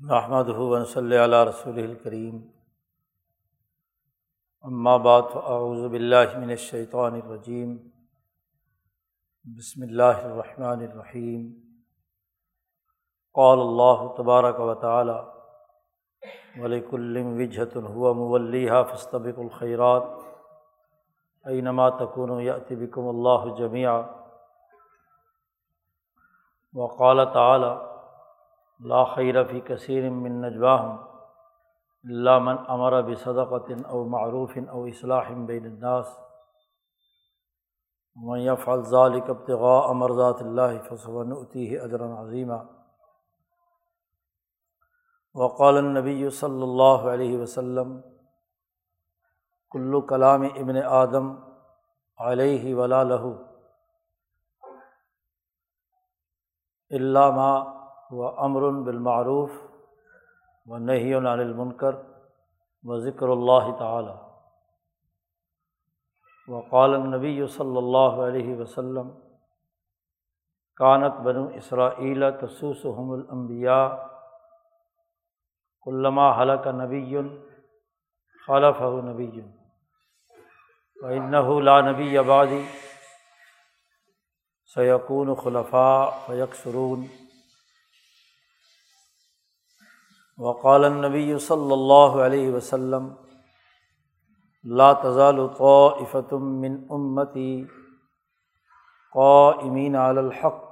محمد ہُون صلی اللہ رسول الکریم بعد اعوذ باللہ من الشیطان الرجیم بسم اللہ الرحمن الرحیم قال اللہ تبارک و تعالی ولیک الم وجہت الحو ملیحہ فستبق الخیرات اینما تکن یأتی بکم اللہ جمیع وقال تعالی لا خیر فی کثیر من نجواہم اللہ من امر بصدقۃ او معروف او اصلاح بین الناس. من يفعل ذلك ابتغاء مرضات اللہ فسوف نؤتیہ اجرا عظیما. وقال النبی صلی اللہ علیہ وسلم کلو کلام ابن آدم علیہ ولا لہو علامہ و امر بالمعروف و نہی عن المنکر و ذکر اللہ تعالی و قال نبی صلی اللہ علیہ وسلم کانت بنو اسرائیل تسوسحم الانبیاء علامہ حلق نبی خلف نبی و وقال النبی صلی اللہ علیہ وسلم، لا تزال طائفتم من امتی قائمین علی الحق،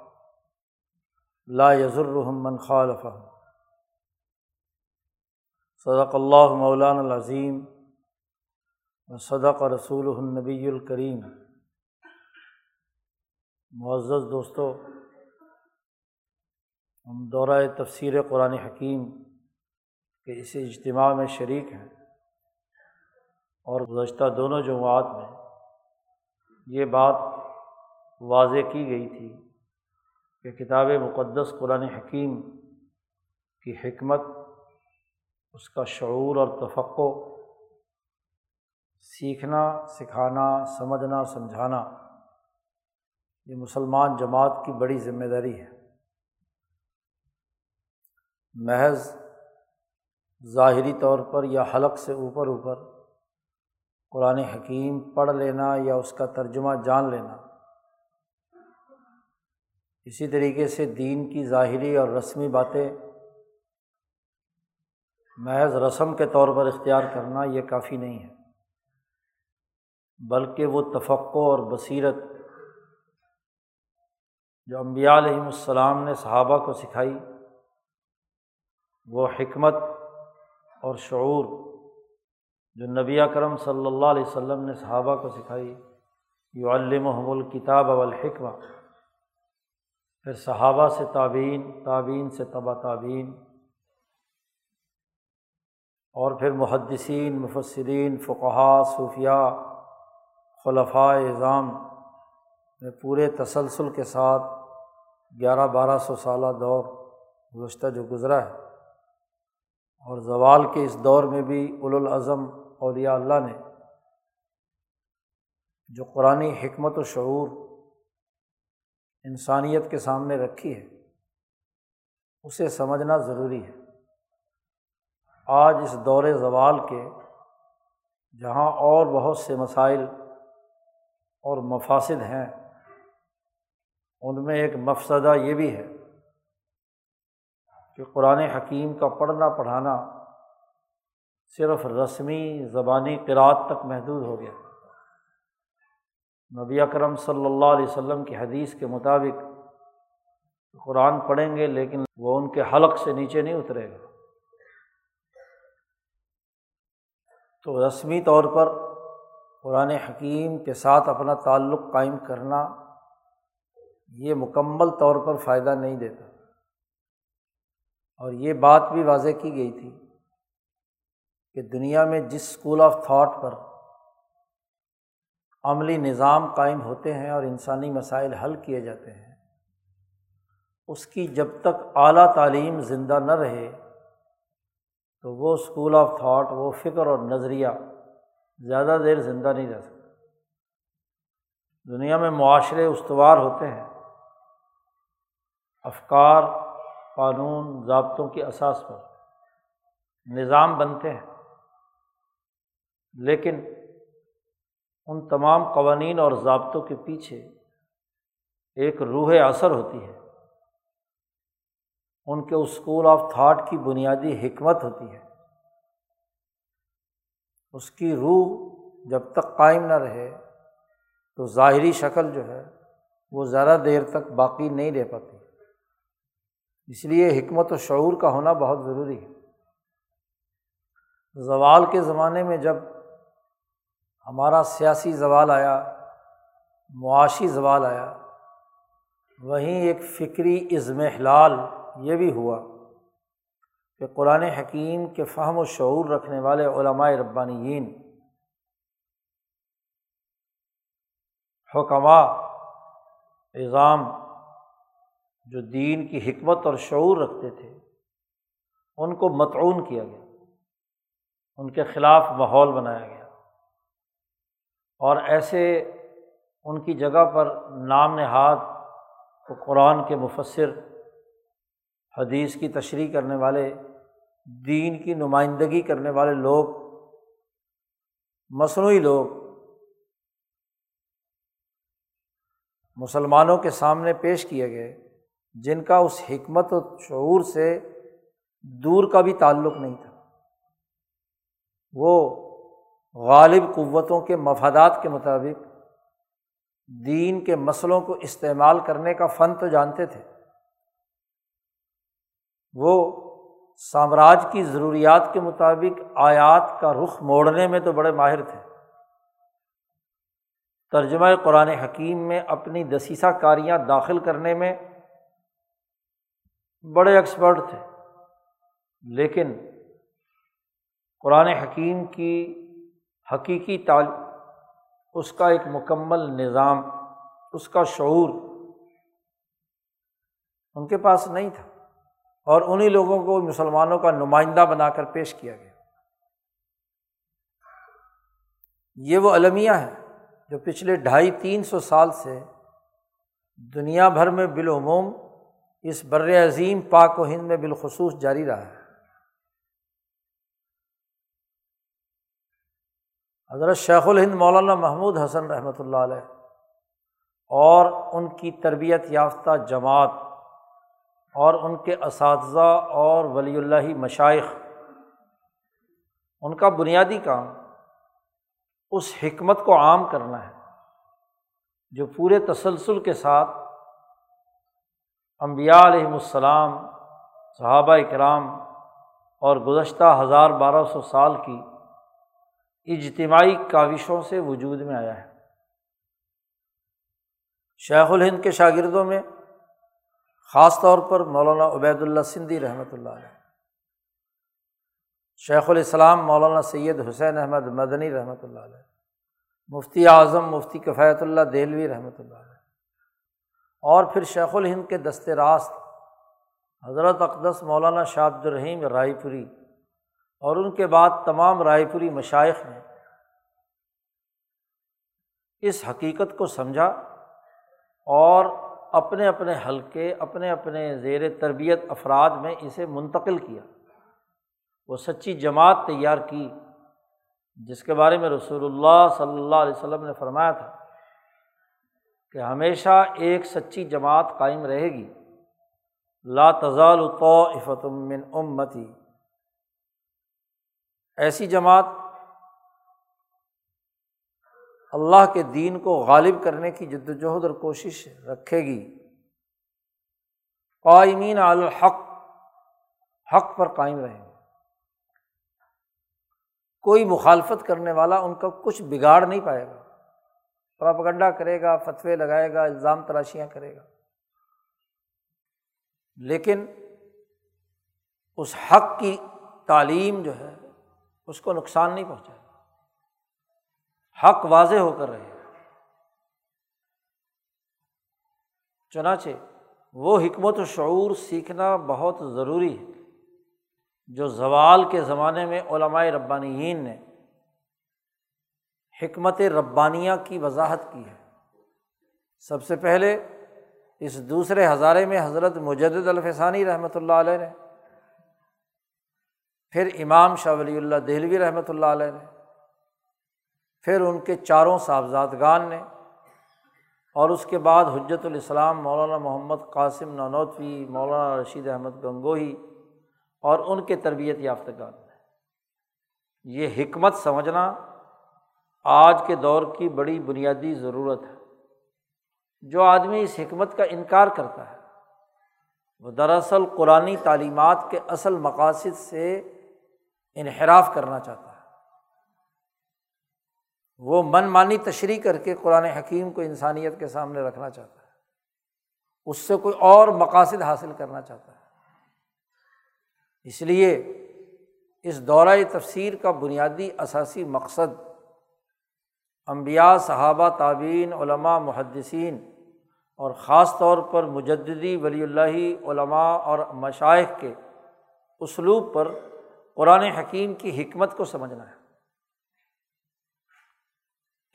لا یضرهم من خالفہ صدق اللہ مولان العظیم و صدق رسول النبی الکریم۔ معزز دوستو، ہم دورۂ تفسیر قرآن حکیم کہ اس اجتماع میں شریک ہیں۔ اور گزشتہ دونوں جماعت میں یہ بات واضح کی گئی تھی کہ کتاب مقدس قرآن حکیم کی حکمت، اس کا شعور اور تفقع سیکھنا، سکھانا، سمجھنا، سمجھانا، یہ مسلمان جماعت کی بڑی ذمہ داری ہے۔ محض ظاہری طور پر یا حلق سے اوپر اوپر قرآن حکیم پڑھ لینا یا اس کا ترجمہ جان لینا۔ اسی طریقے سے دین کی ظاہری اور رسمی باتیں محض رسم کے طور پر اختیار کرنا یہ کافی نہیں ہے، بلکہ وہ تفقع اور بصیرت جو امبیا علیہم السلام نے صحابہ کو سکھائی، وہ حکمت اور شعور جو نبی کرم صلی اللہ علیہ وسلم نے صحابہ کو سکھائی یو الم الکتاب والحکمہ۔ پھر صحابہ سے تعبین تعبین سے تبا تعبین اور پھر محدثین مفصرین فقہ صوفیہ خلفاء اظام میں پورے تسلسل کے ساتھ گیارہ بارہ سو سالہ دور گزشتہ جو گزرا ہے اور زوال کے اس دور میں بھی الاظم اولیاء اللہ نے جو قرآن حکمت و شعور انسانیت کے سامنے رکھی ہے، اسے سمجھنا ضروری ہے۔ آج اس دور زوال کے، جہاں اور بہت سے مسائل اور مفاصد ہیں، ان میں ایک مفسدہ یہ بھی ہے۔ کہ قرآن حکیم کا پڑھنا پڑھانا صرف رسمی زبانی قرأت تک محدود ہو گیا۔ نبی اکرم صلی اللہ علیہ وسلم کی حدیث کے مطابق قرآن پڑھیں گے لیکن وہ ان کے حلق سے نیچے نہیں اترے گا۔ تو رسمی طور پر قرآن حکیم کے ساتھ اپنا تعلق قائم کرنا یہ مکمل طور پر فائدہ نہیں دیتا۔ اور یہ بات بھی واضح کی گئی تھی کہ دنیا میں جس اسکول آف تھاٹ پر عملی نظام قائم ہوتے ہیں اور انسانی مسائل حل کیے جاتے ہیں، اس کی جب تک اعلیٰ تعلیم زندہ نہ رہے تو وہ اسکول آف تھاٹ وہ فکر اور نظریہ زیادہ دیر زندہ نہیں رہ سکتا۔ دنیا میں معاشرے استوار ہوتے ہیں، افکار قانون ضابطوں کے اساس پر نظام بنتے ہیں۔ لیکن ان تمام قوانین اور ضابطوں کے پیچھے ایک روح اثر ہوتی ہے۔ ان کے اسکول آف تھاٹ کی بنیادی حکمت ہوتی ہے۔ اس کی روح جب تک قائم نہ رہے تو ظاہری شکل جو ہے وہ زیادہ دیر تک باقی نہیں رہ پاتی۔ اس لیے حکمت و شعور کا ہونا بہت ضروری ہے۔ زوال کے زمانے میں جب ہمارا سیاسی زوال آیا، معاشی زوال آیا، وہیں ایک فکری عزم حلال یہ بھی ہوا کہ قرآن حکیم کے فہم و شعور رکھنے والے علمائے ربانیین حکمہ نظام جو دین کی حکمت اور شعور رکھتے تھے، ان کو متعون کیا گیا، ان کے خلاف ماحول بنایا گیا۔ اور ایسے ان کی جگہ پر نام نہاد کو قرآن کے مفصر حدیث کی تشریح کرنے والے، دین کی نمائندگی کرنے والے لوگ، مصنوعی لوگ، مسلمانوں کے سامنے پیش کیے گئے۔ جن کا اس حکمت و شعور سے دور کا بھی تعلق نہیں تھا۔ وہ غالب قوتوں کے مفادات کے مطابق دین کے مسئلوں کو استعمال کرنے کا فن تو جانتے تھے۔ وہ سامراج کی ضروریات کے مطابق آیات کا رخ موڑنے میں تو بڑے ماہر تھے۔ ترجمہ قرآن حکیم میں اپنی دسیسہ کاریاں داخل کرنے میں بڑے ایکسپرٹ تھے۔ لیکن قرآن حکیم کی حقیقی تعل، اس کا ایک مکمل نظام، اس کا شعور ان کے پاس نہیں تھا۔ اور انہیں لوگوں کو، مسلمانوں کا نمائندہ بنا کر پیش کیا گیا۔ یہ وہ المیہ ہیں جو پچھلے ڈھائی تین سو سال سے دنیا بھر میں بالعموم اس بر عظیم پاک و ہند میں بالخصوص جاری رہا ہے۔ حضرت شیخ الہند مولانا محمود حسن رحمۃ اللہ علیہ اور ان کی تربیت یافتہ جماعت اور ان کے اساتذہ اور ولی اللہ مشائق ان کا بنیادی کام اس حکمت کو عام کرنا ہے جو پورے تسلسل کے ساتھ امبیا علیہم السلام، صحابہ اکرام اور گزشتہ ہزار بارہ سو سال کی اجتماعی کاوشوں سے وجود میں آیا ہے۔ شیخ الہند کے شاگردوں میں خاص طور پر مولانا عبید اللہ سندھی رحمۃ اللہ علیہ، شیخ الاسلام مولانا سید حسین احمد مدنی رحمۃ اللہ علیہ، مفتی اعظم مفتی کفایت اللہ دہلوی رحمۃ اللہ علیہ۔ اور پھر شیخ الہند کے دست راست، حضرت اقدس مولانا شاہ عبد الرحیم رائے پوری اور ان کے بعد تمام رائے پوری مشائق نے اس حقیقت کو سمجھا اور اپنے اپنے حلقے، اپنے اپنے زیر تربیت افراد میں اسے منتقل کیا۔ وہ سچی جماعت تیار کی، جس کے بارے میں رسول اللہ صلی اللہ علیہ وسلم نے فرمایا تھا۔ کہ ہمیشہ ایک سچی جماعت قائم رہے گی۔ لا تضال من امتی۔ ایسی جماعت اللہ کے دین کو غالب کرنے کی جد وجہد اور کوشش رکھے گی۔ قائمین الحق، حق پر قائم رہیں گے۔ کوئی مخالفت کرنے والا ان کا کچھ بگاڑ نہیں پائے گا۔ پراپگنڈا کرے گا، فتوے لگائے گا، الزام تراشیاں کرے گا۔ لیکن اس حق کی تعلیم جو ہے، اس کو نقصان نہیں پہنچائے حق واضح ہو کر رہے۔ چنانچہ وہ حکمت و شعور سیکھنا بہت ضروری ہے، جو زوال کے زمانے میں علمائے ربانیین نے حکمت ربانیہ کی وضاحت کی ہے۔ سب سے پہلے اس دوسرے ہزارے میں حضرت مجد الفسانی رحمۃ اللہ علیہ نے، پھر امام شاہ ولی اللہ دہلوی رحمۃ اللہ علیہ نے، پھر ان کے چاروں صاحبزادگان نے، اور اس کے بعد حجرت الاسلام مولانا محمد قاسم نانوتوی، مولانا رشید احمد گنگوہی اور ان کے تربیت یافتگان نے۔ یہ حکمت سمجھنا آج کے دور کی بڑی بنیادی ضرورت ہے، جو آدمی اس حکمت کا انکار کرتا ہے۔ وہ دراصل قرآن تعلیمات کے اصل مقاصد سے انحراف کرنا چاہتا ہے۔ وہ من مانی تشریح کر کے قرآن حکیم کو انسانیت کے سامنے رکھنا چاہتا ہے۔ اس سے کوئی اور مقاصد حاصل کرنا چاہتا ہے۔ اس لیے اس دورۂ تفسیر کا بنیادی اثاثی مقصد امبیا صحابہ تعبین علماء، محدثین اور خاص طور پر مجدی ولی اللہ، علماء اور مشائق کے اسلوب پر قرآن حکیم کی حکمت کو سمجھنا ہے۔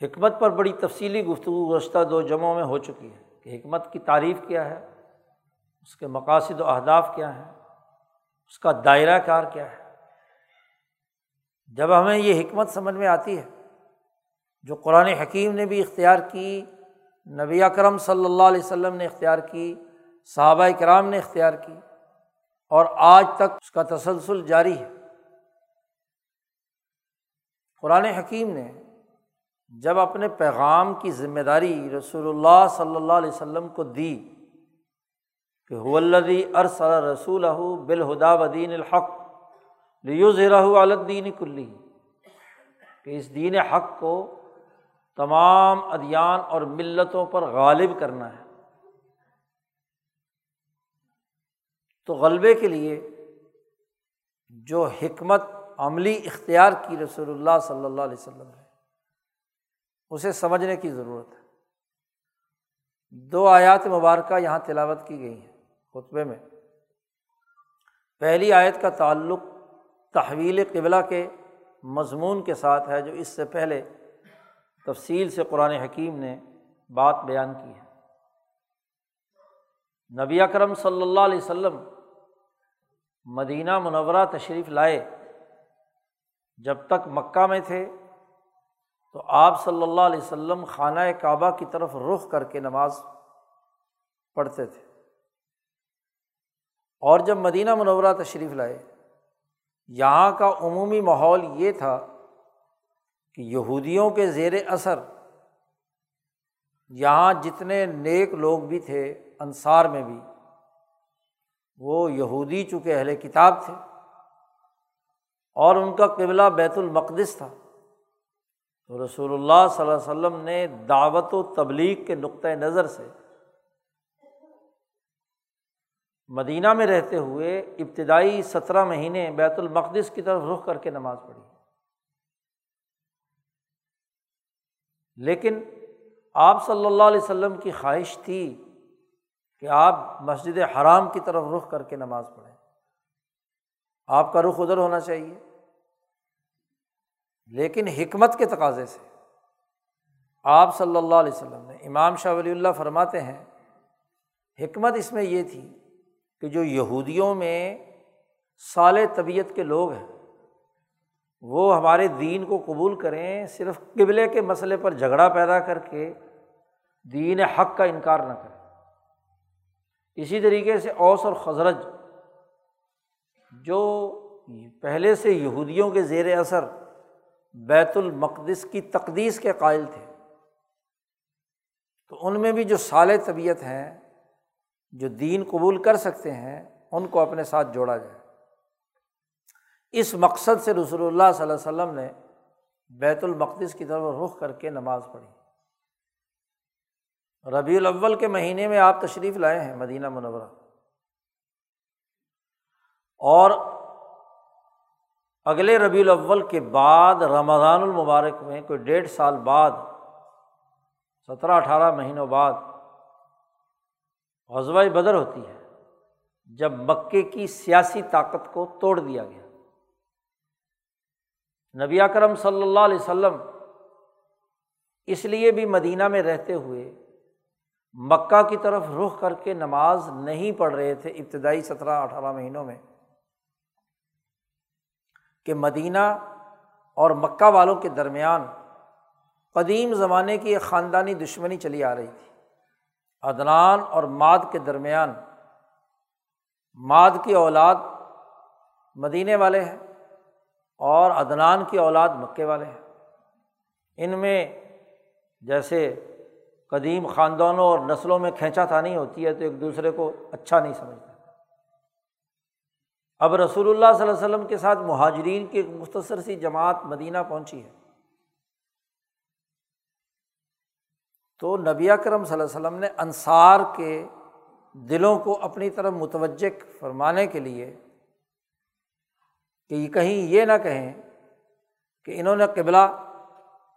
حکمت پر بڑی تفصیلی گفتگو گزشتہ دو جمعوں میں ہو چکی ہے کہ حکمت کی تعریف کیا ہے، اس کے مقاصد و اہداف کیا ہیں، اس کا دائرہ کار کیا ہے۔ جب ہمیں یہ حکمت سمجھ میں آتی ہے جو قرآن حکیم نے بھی اختیار کی، نبی اکرم صلی اللہ علیہ وسلم نے اختیار کی، صحابہ کرام نے اختیار کی، اور آج تک اس کا تسلسل جاری ہے۔ قرآن حکیم نے جب اپنے پیغام کی ذمہ داری رسول اللہ صلی اللہ علیہ وسلم کو دی کہ حلدی ارسل رسول بالہدا ودین الحق لیوز الدین کلی، کہ اس دین حق کو تمام ادیان اور ملتوں پر غالب کرنا ہے۔ تو غلبے کے لیے جو حکمت عملی اختیار کی رسول اللہ صلی اللہ علیہ وسلم ہے اسے سمجھنے کی ضرورت ہے۔ دو آیات مبارکہ یہاں تلاوت کی گئی ہیں خطبے میں۔ پہلی آیت کا تعلق تحویل قبلہ کے مضمون کے ساتھ ہے، جو اس سے پہلے تفصیل سے قرآن حکیم نے بات بیان کی ہے۔ نبی اکرم صلی اللہ علیہ وسلم مدینہ منورہ تشریف لائے۔ جب تک مکہ میں تھے تو آپ صلی اللہ علیہ وسلم خانہ کعبہ کی طرف رخ کر کے نماز پڑھتے تھے۔ اور جب مدینہ منورہ تشریف لائے، یہاں کا عمومی ماحول یہ تھا کہ یہودیوں کے زیر اثر۔ یہاں جتنے نیک لوگ بھی تھے، انصار میں بھی، وہ یہودی چونکہ اہل کتاب تھے۔ اور ان کا قبلہ بیت المقدس تھا۔ تو رسول اللہ صلی اللہ علیہ وسلم نے دعوت و تبلیغ کے نقطۂ نظر سے مدینہ میں رہتے ہوئے ابتدائی سترہ مہینے بیت المقدس کی طرف رخ کر کے نماز پڑھی۔ لیکن آپ صلی اللہ علیہ وسلم کی خواہش تھی کہ آپ مسجد حرام کی طرف رخ کر کے نماز پڑھیں۔ آپ کا رخ ادھر ہونا چاہیے۔ لیکن حکمت کے تقاضے سے آپ صلی اللہ علیہ وسلم نے، امام شاہ ولی اللہ فرماتے ہیں، حکمت اس میں یہ تھی کہ جو یہودیوں میں سال طبیعت کے لوگ ہیں وہ ہمارے دین کو قبول کریں صرف قبلے کے مسئلے پر جھگڑا پیدا کر کے دین حق کا انکار نہ کریں۔ اسی طریقے سے اوس اور خزرج، جو پہلے سے یہودیوں کے زیر اثر بیت المقدس کی تقدیس کے قائل تھے، تو ان میں بھی جو سال طبیعت ہیں، جو دین قبول کر سکتے ہیں، ان کو اپنے ساتھ جوڑا جائے۔ اس مقصد سے رسول اللہ صلی اللہ علیہ وسلم نے بیت المقدس کی طرف رخ کر کے نماز پڑھی۔ ربیع الاول کے مہینے میں آپ تشریف لائے ہیں مدینہ منورہ۔ اور اگلے ربیع الاول کے بعد رمضان المبارک میں کوئی ڈیڑھ سال بعد، سترہ اٹھارہ مہینوں بعد غزوہ بدر ہوتی ہے، جب مکے کی سیاسی طاقت کو توڑ دیا گیا۔ نبی اکرم صلی اللہ علیہ وسلم اس لیے بھی مدینہ میں رہتے ہوئے مکہ کی طرف رخ کر کے نماز نہیں پڑھ رہے تھے ابتدائی سترہ اٹھارہ مہینوں میں، کہ مدینہ اور مکہ والوں کے درمیان قدیم زمانے کی ایک خاندانی دشمنی چلی آ رہی تھی۔ ادنان اور ماد کے درمیان، ماد کی اولاد مدینے والے ہیں۔ اور ادنان کی اولاد مکے والے ہیں۔ ان میں جیسے قدیم خاندانوں اور نسلوں میں کھینچا تھانی ہوتی ہے تو ایک دوسرے کو اچھا نہیں سمجھتا۔ اب رسول اللہ صلی اللہ علیہ وسلم کے ساتھ مہاجرین کی ایک مختصر سی جماعت مدینہ پہنچی ہے۔ تو نبی کرم صلی اللہ علیہ وسلم نے انصار کے دلوں کو اپنی طرف متوجہ فرمانے کے لیے کہ کہیں یہ نہ کہیں کہ انہوں نے قبلہ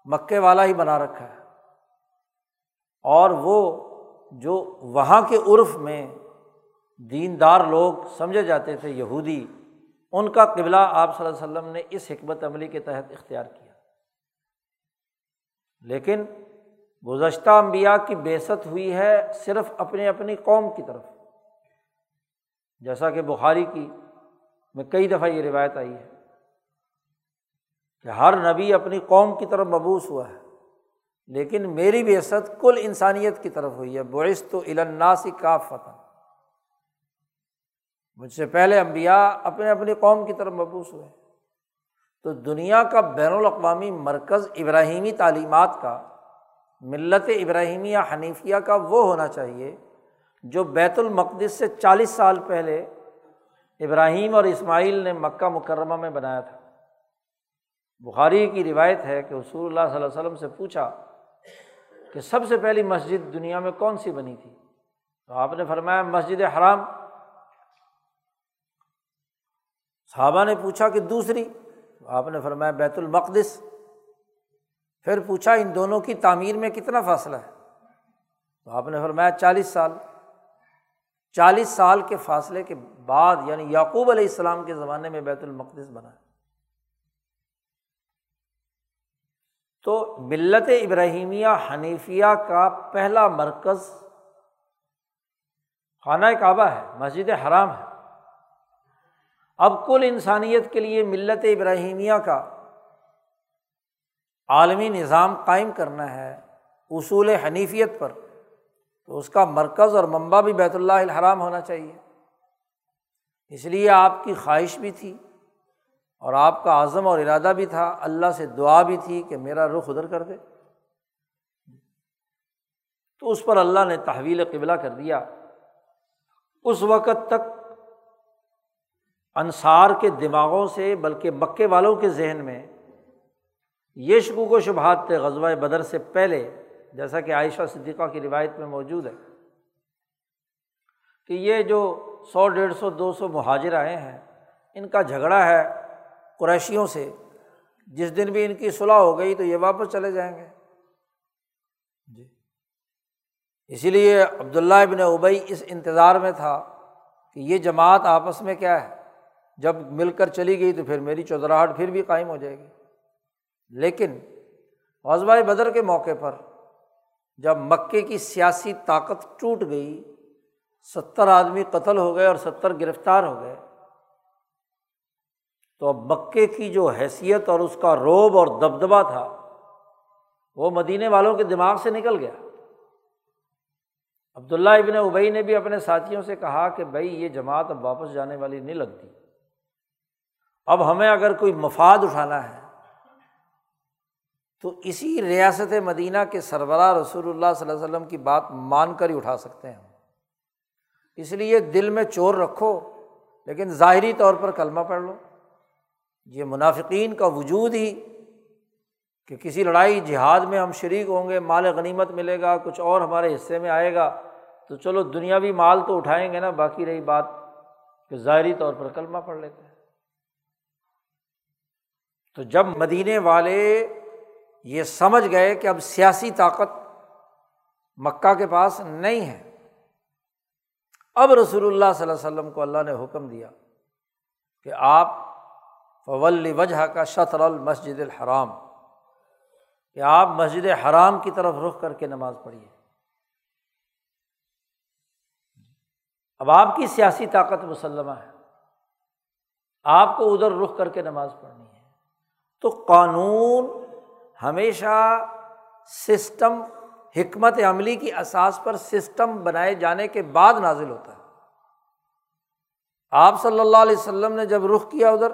مکے والا ہی بنا رکھا ہے۔ اور وہ جو وہاں کے عرف میں دیندار لوگ سمجھے جاتے تھے، یہودی، ان کا قبلہ آپ صلی اللہ علیہ وسلم نے اس حکمت عملی کے تحت اختیار کیا۔ لیکن گزشتہ امبیا کی بےست ہوئی ہے صرف اپنی اپنی قوم کی طرف۔ جیسا کہ بخاری کی میں کئی دفعہ یہ روایت آئی ہے کہ ہر نبی اپنی قوم کی طرف مبوس ہوا ہے، لیکن میری بےست کل انسانیت کی طرف ہوئی ہے بعث تو الناسی کا فتح مجھ سے پہلے امبیا اپنے اپنی قوم کی طرف مبوس ہوئے۔ تو دنیا کا بین الاقوامی مرکز ابراہیمی تعلیمات کا، ملت ابراہیمیہ حنیفیہ کا وہ ہونا چاہیے جو بیت المقدس سے چالیس سال پہلے ابراہیم اور اسماعیل نے مکہ مکرمہ میں بنایا تھا۔ بخاری کی روایت ہے کہ رسول اللہ صلی اللہ علیہ وسلم سے پوچھا کہ سب سے پہلی مسجد دنیا میں کون سی بنی تھی؟ تو آپ نے فرمایا مسجد حرام۔ صحابہ نے پوچھا کہ دوسری؟ تو آپ نے فرمایا بیت المقدس۔ پھر پوچھا ان دونوں کی تعمیر میں کتنا فاصلہ ہے؟ تو آپ نے فرمایا چالیس سال۔ چالیس سال کے فاصلے کے بعد یعنی یعقوب علیہ السلام کے زمانے میں بیت المقدس بنا۔ تو ملت ابراہیمیہ حنیفیہ کا پہلا مرکز خانہ کعبہ ہے، مسجد حرام ہے۔ اب کل انسانیت کے لیے ملت ابراہیمیہ کا عالمی نظام قائم کرنا ہے اصول حنیفیت پر۔ تو اس کا مرکز اور منبع بھی بیت اللہ الحرام ہونا چاہیے۔ اس لیے آپ کی خواہش بھی تھی اور آپ کا عزم اور ارادہ بھی تھا، اللہ سے دعا بھی تھی کہ میرا رخ ادھر کر دے۔ تو اس پر اللہ نے تحویل قبلہ کر دیا۔ اس وقت تک انصار کے دماغوں سے، بلکہ مکے والوں کے ذہن میں یہ شکوک و شبہات تھے غزوہ بدر سے پہلے۔ جیسا کہ عائشہ صدیقہ کی روایت میں موجود ہے کہ یہ جو سو ڈیڑھ سو دو سو مہاجر آئے ہیں، ان کا جھگڑا ہے قریشیوں سے۔ جس دن بھی ان کی صلاح ہو گئی تو یہ واپس چلے جائیں گے۔ جی۔ اسی لیے عبداللہ ابن ابئی اس انتظار میں تھا کہ یہ جماعت آپس میں کیا ہے؟ جب مل کر چلی گئی تو پھر میری چودراہٹ پھر بھی قائم ہو جائے گی۔ لیکن غزبۂ بدر کے موقع پر جب مکے کی سیاسی طاقت ٹوٹ گئی، ستر آدمی قتل ہو گئے اور ستر گرفتار ہو گئے۔ تو اب مکے کی جو حیثیت اور اس کا روب اور دبدبا تھا، وہ مدینے والوں کے دماغ سے نکل گیا۔ عبداللہ ابن ابئی نے بھی اپنے ساتھیوں سے کہا کہ بھائی، یہ جماعت اب واپس جانے والی نہیں لگتی۔ اب ہمیں اگر کوئی مفاد اٹھانا ہے تو اسی ریاست مدینہ کے سربراہ رسول اللہ صلی اللہ علیہ وسلم کی بات مان کر ہی اٹھا سکتے ہیں اس لیے دل میں چور رکھو، لیکن ظاہری طور پر کلمہ پڑھ لو۔ یہ منافقین کا وجود ہی کہ کسی لڑائی، جہاد میں ہم شریک ہوں گے، مال غنیمت ملے گا، کچھ اور ہمارے حصے میں آئے گا، تو چلو دنیاوی مال تو اٹھائیں گے نا، باقی رہی بات کہ ظاہری طور پر کلمہ پڑھ لیتے ہیں۔ تو جب مدینے والے یہ سمجھ گئے کہ اب سیاسی طاقت مکہ کے پاس نہیں ہے۔ اب رسول اللہ صلی اللہ علیہ وسلم کو اللہ نے حکم دیا کہ آپ فول وجہ کا شطر المسجد الحرام۔ کہ آپ مسجد حرام کی طرف رخ کر کے نماز پڑھیے۔ اب آپ کی سیاسی طاقت مسلمہ ہے۔ آپ کو ادھر رخ کر کے نماز پڑھنی ہے۔ تو قانون ہمیشہ سسٹم، حکمت عملی کی اساس پر سسٹم بنائے جانے کے بعد نازل ہوتا ہے۔ آپ صلی اللہ علیہ وسلم نے جب رخ کیا ادھر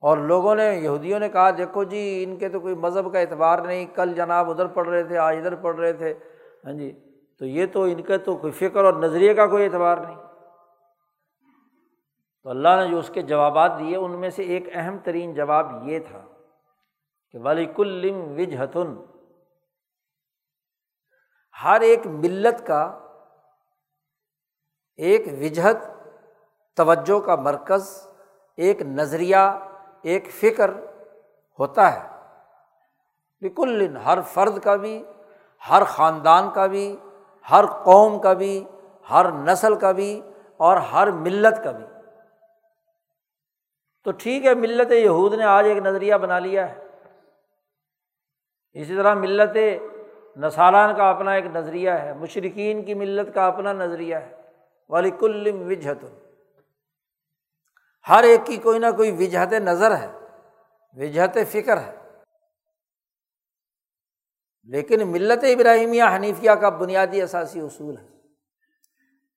اور لوگوں نے، یہودیوں نے کہا، دیکھو جی ان کے تو کوئی مذہب کا اعتبار نہیں، کل جناب ادھر پڑھ رہے تھے، آج ادھر پڑھ رہے تھے۔ ہاں جی تو یہ تو ان کے تو کوئی فکر اور نظریے کا کوئی اعتبار نہیں۔ تو اللہ نے جو اس کے جوابات دیے، ان میں سے ایک اہم ترین جواب یہ تھا۔ کہ ولی کلم وجہتن ہر ایک ملت کا ایک وجہت، توجہ کا مرکز، ایک نظریہ، ایک فکر ہوتا ہے۔ بالکل ہر فرد کا بھی، ہر خاندان کا بھی، ہر قوم کا بھی، ہر نسل کا بھی اور ہر ملت کا بھی۔ تو ٹھیک ہے، ملت یہود نے آج ایک نظریہ بنا لیا ہے۔ اسی طرح ملت نسالان کا اپنا ایک نظریہ ہے مشرقین کی ملت کا اپنا نظریہ ہے والی وجہت ہر ایک کی کوئی نہ کوئی وجہت نظر ہے، وجہت فکر ہے۔ لیکن ملت ابراہیمیہ حنیفیہ کا بنیادی اثاثی اصول ہے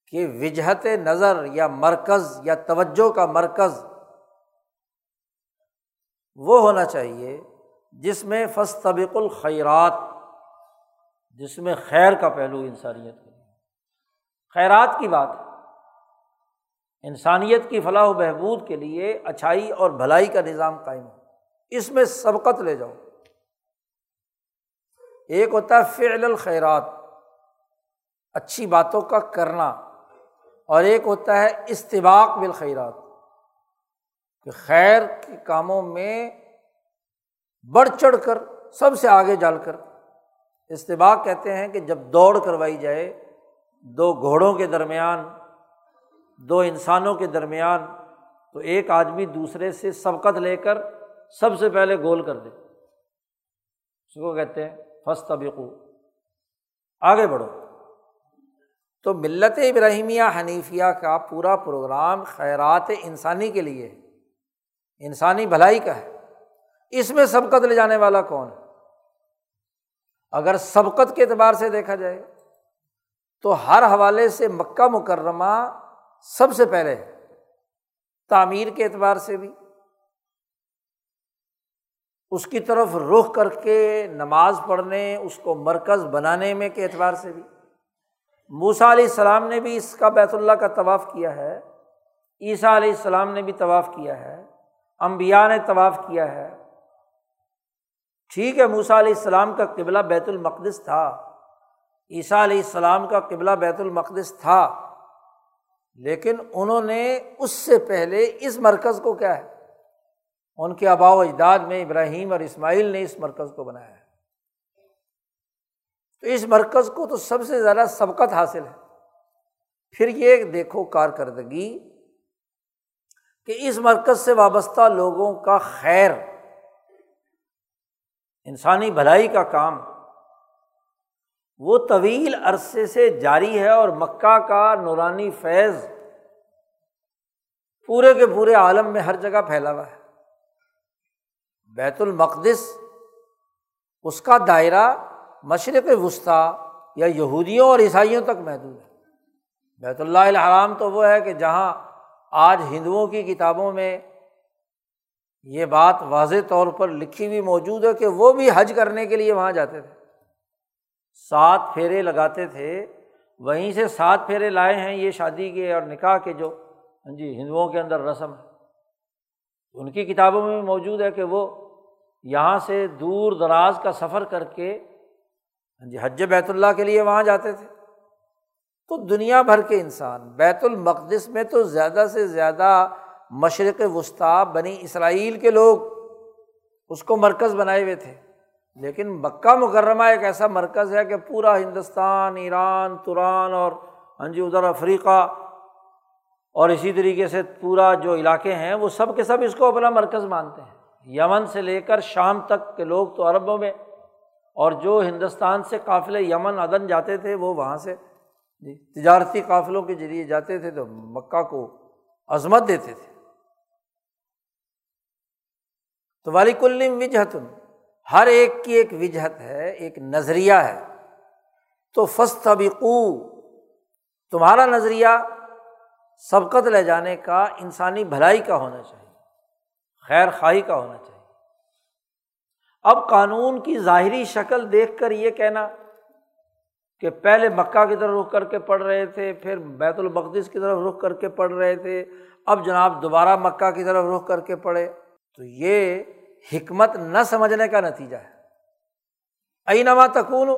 کہ وجہت نظر یا مرکز یا توجہ کا مرکز وہ ہونا چاہیے جس میں فس طبق الخیرات، جس میں خیر کا پہلو انسانیت کے خیرات کی بات ہے۔ انسانیت کی فلاح و بہبود کے لیے اچھائی اور بھلائی کا نظام قائم ہو۔ اس میں سبقت لے جاؤ۔ ایک ہوتا ہے فعل الخیرات، اچھی باتوں کا کرنا۔ اور ایک ہوتا ہے استباق بالخیرات، کہ خیر کے کاموں میں بڑھ چڑھ کر سب سے آگے جال کر۔ استباق کہتے ہیں کہ جب دوڑ کروائی جائے، دو گھوڑوں کے درمیان، دو انسانوں کے درمیان، تو ایک آدمی دوسرے سے سبقت لے کر سب سے پہلے گول کر دے۔ اس کو کہتے ہیں فس طبقو آگے بڑھو۔ تو ملت ابراہیمیہ حنیفیہ کا پورا پروگرام خیرات انسانی کے لیے انسانی بھلائی کا ہے۔ اس میں سبقت لے جانے والا کون؟ ہے اگر سبقت کے اعتبار سے دیکھا جائے تو ہر حوالے سے مکہ مکرمہ سب سے پہلے ہے، تعمیر کے اعتبار سے بھی۔ اس کی طرف رخ کر کے نماز پڑھنے، اس کو مرکز بنانے میں کے اعتبار سے بھی۔ موسا علیہ السلام نے بھی اس کا بیت اللہ کا طواف کیا ہے، عیسیٰ علیہ السلام نے بھی طواف کیا ہے امبیا نے طواف کیا ہے۔ ٹھیک ہے موسا علیہ السلام کا قبلہ بیت المقدس تھا۔ عیسیٰ علیہ السلام کا قبلہ بیت المقدس تھا۔ لیکن انہوں نے اس سے پہلے اس مرکز کو کیا ہے؟ ان کے آبا و اجداد میں ابراہیم اور اسماعیل نے اس مرکز کو بنایا ہے۔ تو اس مرکز کو تو سب سے زیادہ سبقت حاصل ہے۔ پھر یہ دیکھو کارکردگی کہ اس مرکز سے وابستہ لوگوں کا خیر انسانی بھلائی کا کام وہ طویل عرصے سے جاری ہے اور مکہ کا نورانی فیض پورے کے پورے عالم میں ہر جگہ پھیلا ہوا ہے۔ بیت المقدس اس کا دائرہ مشرق وسطیٰ یا یہودیوں اور عیسائیوں تک محدود ہے۔ بیت اللہ الحرام تو وہ ہے کہ جہاں آج ہندوؤں کی کتابوں میں یہ بات واضح طور پر لکھی ہوئی موجود ہے کہ وہ بھی حج کرنے کے لیے وہاں جاتے تھے۔ سات پھیرے لگاتے تھے، وہیں سے سات پھیرے لائے ہیں یہ شادی کے اور نکاح کے جو ہاں جی ہندوؤں کے اندر رسم ہے۔ ان کی کتابوں میں بھی موجود ہے کہ وہ یہاں سے دور دراز کا سفر کر کے ہاں جی حج بیت اللہ کے لیے وہاں جاتے تھے۔ تو دنیا بھر کے انسان، بیت المقدس میں تو زیادہ سے زیادہ مشرق وسطیٰ بنی اسرائیل کے لوگ اس کو مرکز بنائے ہوئے تھے۔ لیکن مکہ مکرمہ ایک ایسا مرکز ہے کہ پورا ہندوستان، ایران، تران اور ہاں جی ادھر افریقہ اور اسی طریقے سے پورا جو علاقے ہیں، وہ سب کے سب اس کو اپنا مرکز مانتے ہیں۔ یمن سے لے کر شام تک کے لوگ تو عربوں میں اور جو ہندوستان سے قافلے یمن عدن جاتے تھے، وہ وہاں سے جی، تجارتی قافلوں کے ذریعے جاتے تھے تو مکہ کو عظمت دیتے تھے۔ تو والی کلم وجہتن، ہر ایک کی ایک وجہت ہے، ایک نظریہ ہے۔ تو فستبقو تمہارا نظریہ سبقت لے جانے کا، انسانی بھلائی کا ہونا چاہیے، خیر خواہی کا ہونا چاہیے۔ اب قانون کی ظاہری شکل دیکھ کر یہ کہنا کہ پہلے مکہ کی طرف رخ کر کے پڑھ رہے تھے، پھر بیت المقدس کی طرف رخ کر کے پڑھ رہے تھے، اب جناب دوبارہ مکہ کی طرف رخ کر کے پڑھے۔ تو یہ حکمت نہ سمجھنے کا نتیجہ ہے۔ اینما تکون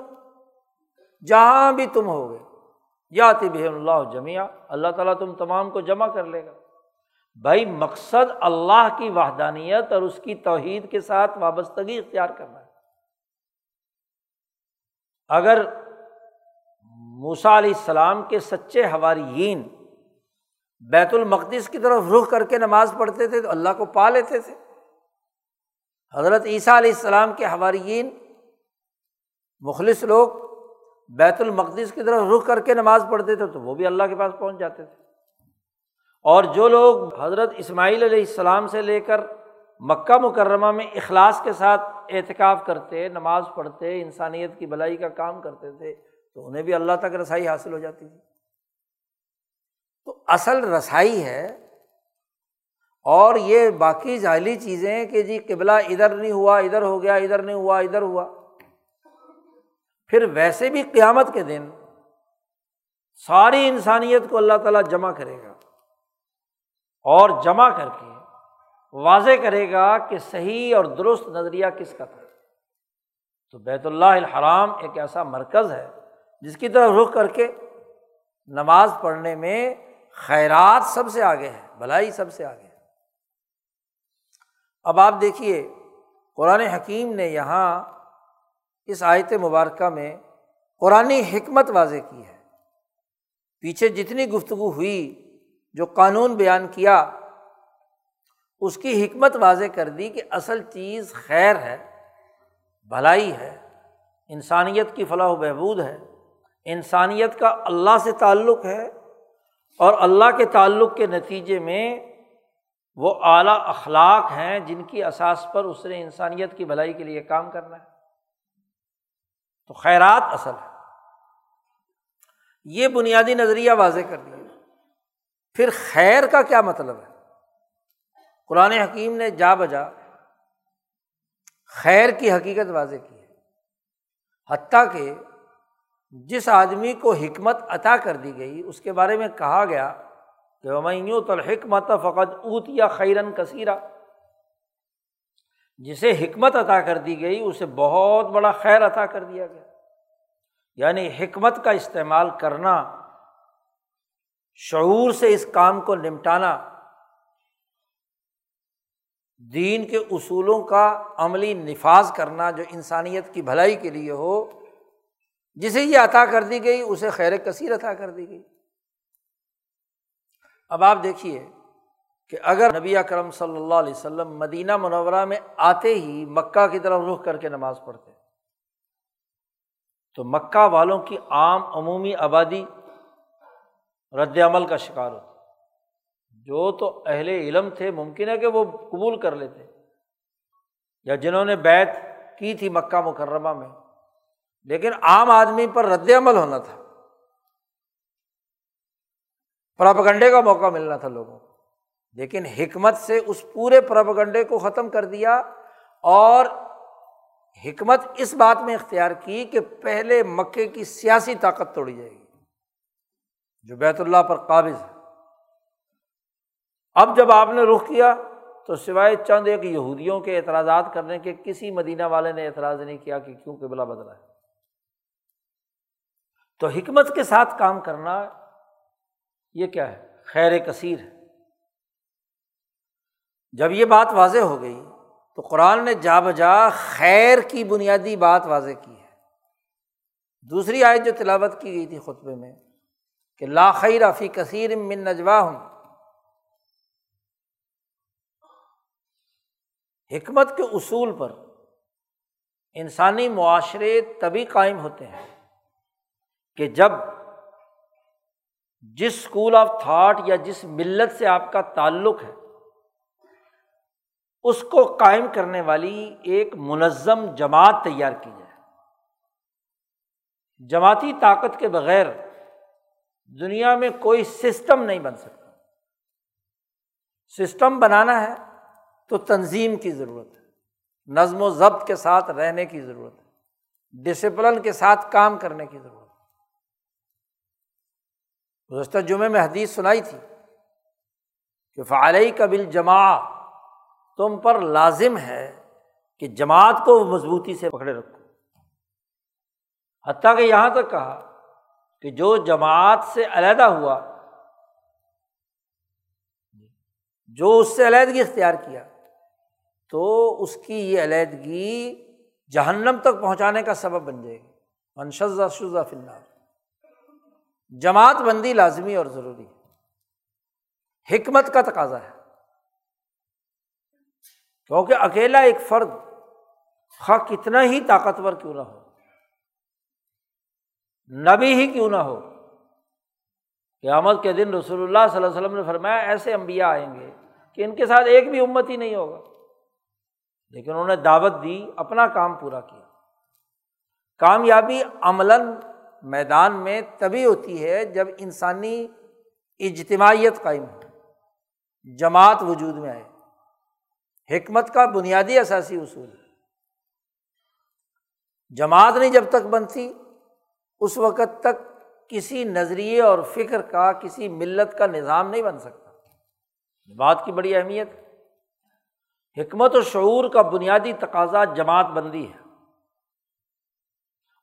جہاں بھی تم ہو گے یا طب اللہ جمعہ اللہ تعالیٰ تم تمام کو جمع کر لے گا۔ بھائی، مقصد اللہ کی وحدانیت اور اس کی توحید کے ساتھ وابستگی اختیار کرنا ہے۔ اگر موسا علیہ السلام کے سچے حواریین بیت المقدس کی طرف رخ کر کے نماز پڑھتے تھے تو اللہ کو پا لیتے تھے۔ حضرت عیسیٰ علیہ السلام کے حواریین، مخلص لوگ بیت المقدس کی طرف رخ کر کے نماز پڑھتے تھے تو وہ بھی اللہ کے پاس پہنچ جاتے تھے۔ اور جو لوگ حضرت اسماعیل علیہ السلام سے لے کر مکہ مکرمہ میں اخلاص کے ساتھ اعتکاف کرتے، نماز پڑھتے، انسانیت کی بلائی کا کام کرتے تھے تو انہیں بھی اللہ تک رسائی حاصل ہو جاتی تھی۔ تو اصل رسائی ہے اور یہ باقی ظاہلی چیزیں کہ جی قبلہ ادھر نہیں ہوا، ادھر ہو گیا، ادھر نہیں ہوا، ادھر ہوا۔ پھر ویسے بھی قیامت کے دن ساری انسانیت کو اللہ تعالیٰ جمع کرے گا اور جمع کر کے واضح کرے گا کہ صحیح اور درست نظریہ کس کا تھا۔ تو بیت اللہ الحرام ایک ایسا مرکز ہے جس کی طرف رخ کر کے نماز پڑھنے میں خیرات سب سے آگے ہے بھلائی سب سے آگے ہے اب آپ دیکھیے، قرآن حکیم نے یہاں اس آیت مبارکہ میں قرآن حکمت واضح کی ہے۔ پیچھے جتنی گفتگو ہوئی، جو قانون بیان کیا، اس کی حکمت واضح کر دی کہ اصل چیز خیر ہے، بھلائی ہے، انسانیت کی فلاح و بہبود ہے۔ انسانیت کا اللہ سے تعلق ہے اور اللہ کے تعلق کے نتیجے میں وہ اعلیٰ اخلاق ہیں جن کی اساس پر اس نے انسانیت کی بھلائی کے لیے کام کرنا ہے۔ تو خیرات اصل ہے یہ بنیادی نظریہ واضح کر دیا۔ پھر خیر کا کیا مطلب ہے؟ قرآن حکیم نے جا بجا خیر کی حقیقت واضح کی ہے۔ حتیٰ کہ جس آدمی کو حکمت عطا کر دی گئی، اس کے بارے میں کہا گیا کہ میں تلحکمت فقط اوت یا خیرن کثیرہ جسے حکمت عطا کر دی گئی، اسے بہت بڑا خیر عطا کر دیا گیا۔ یعنی حکمت کا استعمال کرنا، شعور سے اس کام کو نمٹانا، دین کے اصولوں کا عملی نفاذ کرنا جو انسانیت کی بھلائی کے لیے ہو جسے یہ عطا کر دی گئی، اسے خیر کثیر عطا کر دی گئی۔ اب آپ دیکھیے کہ اگر نبی اکرم صلی اللہ علیہ وسلم مدینہ منورہ میں آتے ہی مکہ کی طرف رخ کر کے نماز پڑھتے تو مکہ والوں کی عام عمومی آبادی رد عمل کا شکار ہوتا جو تو اہل علم تھے، ممکن ہے کہ وہ قبول کر لیتے، یا جنہوں نے بیت کی تھی مکہ مکرمہ میں لیکن عام آدمی پر رد عمل ہونا تھا۔ پراپگنڈے کا موقع ملنا تھا لوگوں کو۔ لیکن حکمت سے اس پورے پراپگنڈے کو ختم کر دیا اور حکمت اس بات میں اختیار کی کہ پہلے مکے کی سیاسی طاقت توڑی جائے گی۔ جو بیت اللہ پر قابض ہے۔ اب جب آپ نے رخ کیا تو سوائے چند ایک یہودیوں کے اعتراضات کرنے کے کسی مدینہ والے نے اعتراض نہیں کیا کہ کیوں قبلہ بدلا ہے۔ تو حکمت کے ساتھ کام کرنا یہ کیا ہے؟ خیر کثیر ہے۔ جب یہ بات واضح ہو گئی تو قرآن نے جا بجا خیر کی بنیادی بات واضح کی ہے۔ دوسری آیت جو تلاوت کی گئی تھی خطبے میں کہ لا خیر فی کثیر من نجوا ہوں حکمت کے اصول پر انسانی معاشرے تبھی قائم ہوتے ہیں۔ کہ جب جس اسکول آف تھاٹ یا جس ملت سے آپ کا تعلق ہے، اس کو قائم کرنے والی ایک منظم جماعت تیار کی جائے۔ جماعتی طاقت کے بغیر دنیا میں کوئی سسٹم نہیں بن سکتا۔ سسٹم بنانا ہے تو تنظیم کی ضرورت ہے، نظم و ضبط کے ساتھ رہنے کی ضرورت ہے ڈسپلن کے ساتھ کام کرنے کی ضرورت ہے۔ گزشتہ جمعے میں حدیث سنائی تھی کہ فعالئی قبل جمع تم پر لازم ہے کہ جماعت کو مضبوطی سے پکڑے رکھو۔ حتیٰ کہ یہاں تک کہا کہ جو جماعت سے علیحدہ ہوا، جو اس سے علیحدگی اختیار کیا، تو اس کی یہ علیحدگی جہنم تک پہنچانے کا سبب بن جائے گی۔ منشزہ شزہ فل جماعت بندی لازمی اور ضروری ہے۔ حکمت کا تقاضا ہے۔ کیونکہ اکیلا ایک فرد خا کتنا ہی طاقتور کیوں نہ ہو، نبی ہی کیوں نہ ہو، قیامت کے دن رسول اللہ صلی اللہ علیہ وسلم نے فرمایا ایسے انبیاء آئیں گے کہ ان کے ساتھ ایک بھی امت ہی نہیں ہوگا۔ لیکن انہوں نے دعوت دی، اپنا کام پورا کیا۔ کامیابی عملاً میدان میں تبھی ہوتی ہے جب انسانی اجتماعیت قائم ہو، جماعت وجود میں آئے۔ حکمت کا بنیادی اثاثی اصول۔ جماعت نہیں جب تک بنتی، اس وقت تک کسی نظریے اور فکر کا، کسی ملت کا نظام نہیں بن سکتا۔ بات کی بڑی اہمیت حکمت و شعور کا بنیادی تقاضا جماعت بندی ہے۔